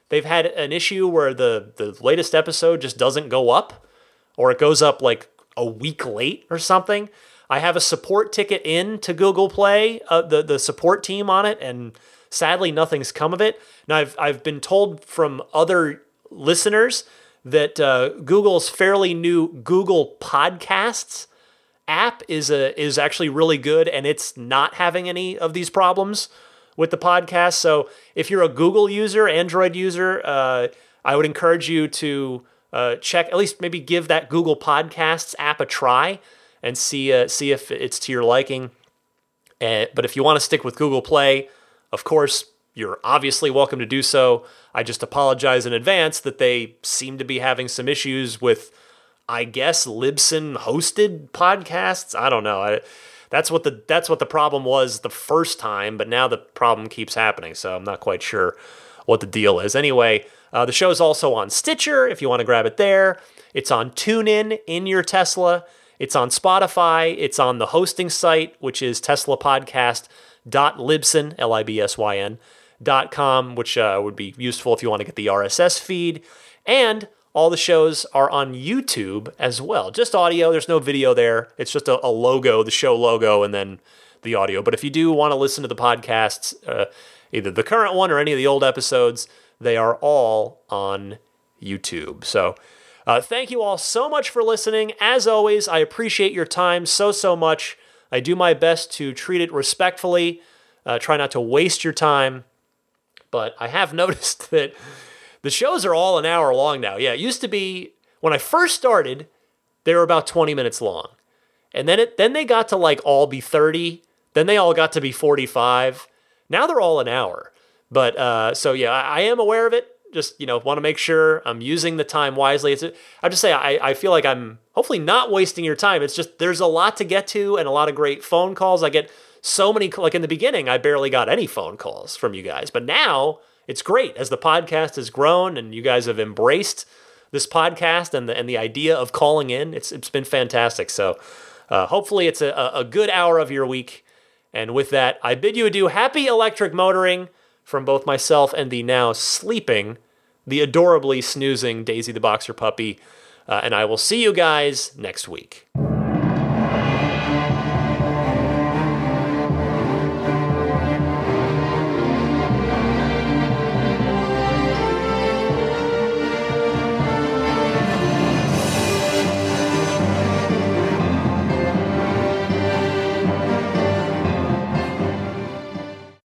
they've had an issue where the, the latest episode just doesn't go up or it goes up like a week late or something. I have a support ticket in to Google Play, uh, the the support team on it, and sadly nothing's come of it. Now I've I've been told from other listeners that uh, Google's fairly new Google Podcasts app is a is actually really good, and it's not having any of these problems with the podcast. So if you're a Google user, Android user, uh, I would encourage you to uh, check at least maybe give that Google Podcasts app a try and see uh, see if it's to your liking. Uh, but if you want to stick with Google Play, of course you're obviously welcome to do so. I just apologize in advance that they seem to be having some issues with, I guess, Libsyn hosted podcasts. I don't know. I, that's what the that's what the problem was the first time, but now the problem keeps happening. So I'm not quite sure what the deal is. Anyway, uh, the show is also on Stitcher if you want to grab it there. It's on TuneIn in your Tesla. It's on Spotify. It's on the hosting site, which is teslapodcast.libsyn, L-I-B-S-Y-N, dot com, which uh, would be useful if you want to get the RSS feed. And all the shows are on YouTube as well. Just audio. There's no video there. It's just a, a logo, the show logo, and then the audio. But if you do want to listen to the podcasts, uh, either the current one or any of the old episodes, they are all on YouTube. So, uh, thank you all so much for listening. As always, I appreciate your time so, so much. I do my best to treat it respectfully, uh, try not to waste your time. But I have <laughs> noticed that the shows are all an hour long now. Yeah, it used to be when I first started, they were about 20 minutes long. And then it then they got to like all be 30, then they all got to be 45. Now they're all an hour. But uh, so yeah, I, I, am aware of it. Just you know, want to make sure I'm using the time wisely. It's I just say I, I feel like I'm hopefully not wasting your time. It's just there's a lot to get to and a lot of great phone calls. I get so many like in the beginning, I barely got any phone calls from you guys, but now it's great as the podcast has grown and you guys have embraced this podcast and the and the idea of calling in. It's it's been fantastic. So uh, hopefully it's a, a good hour of your week. And with that, I bid you adieu. Happy electric motoring from both myself and the now sleeping, the adorably snoozing Daisy the Boxer puppy. Uh, and I will see you guys next week.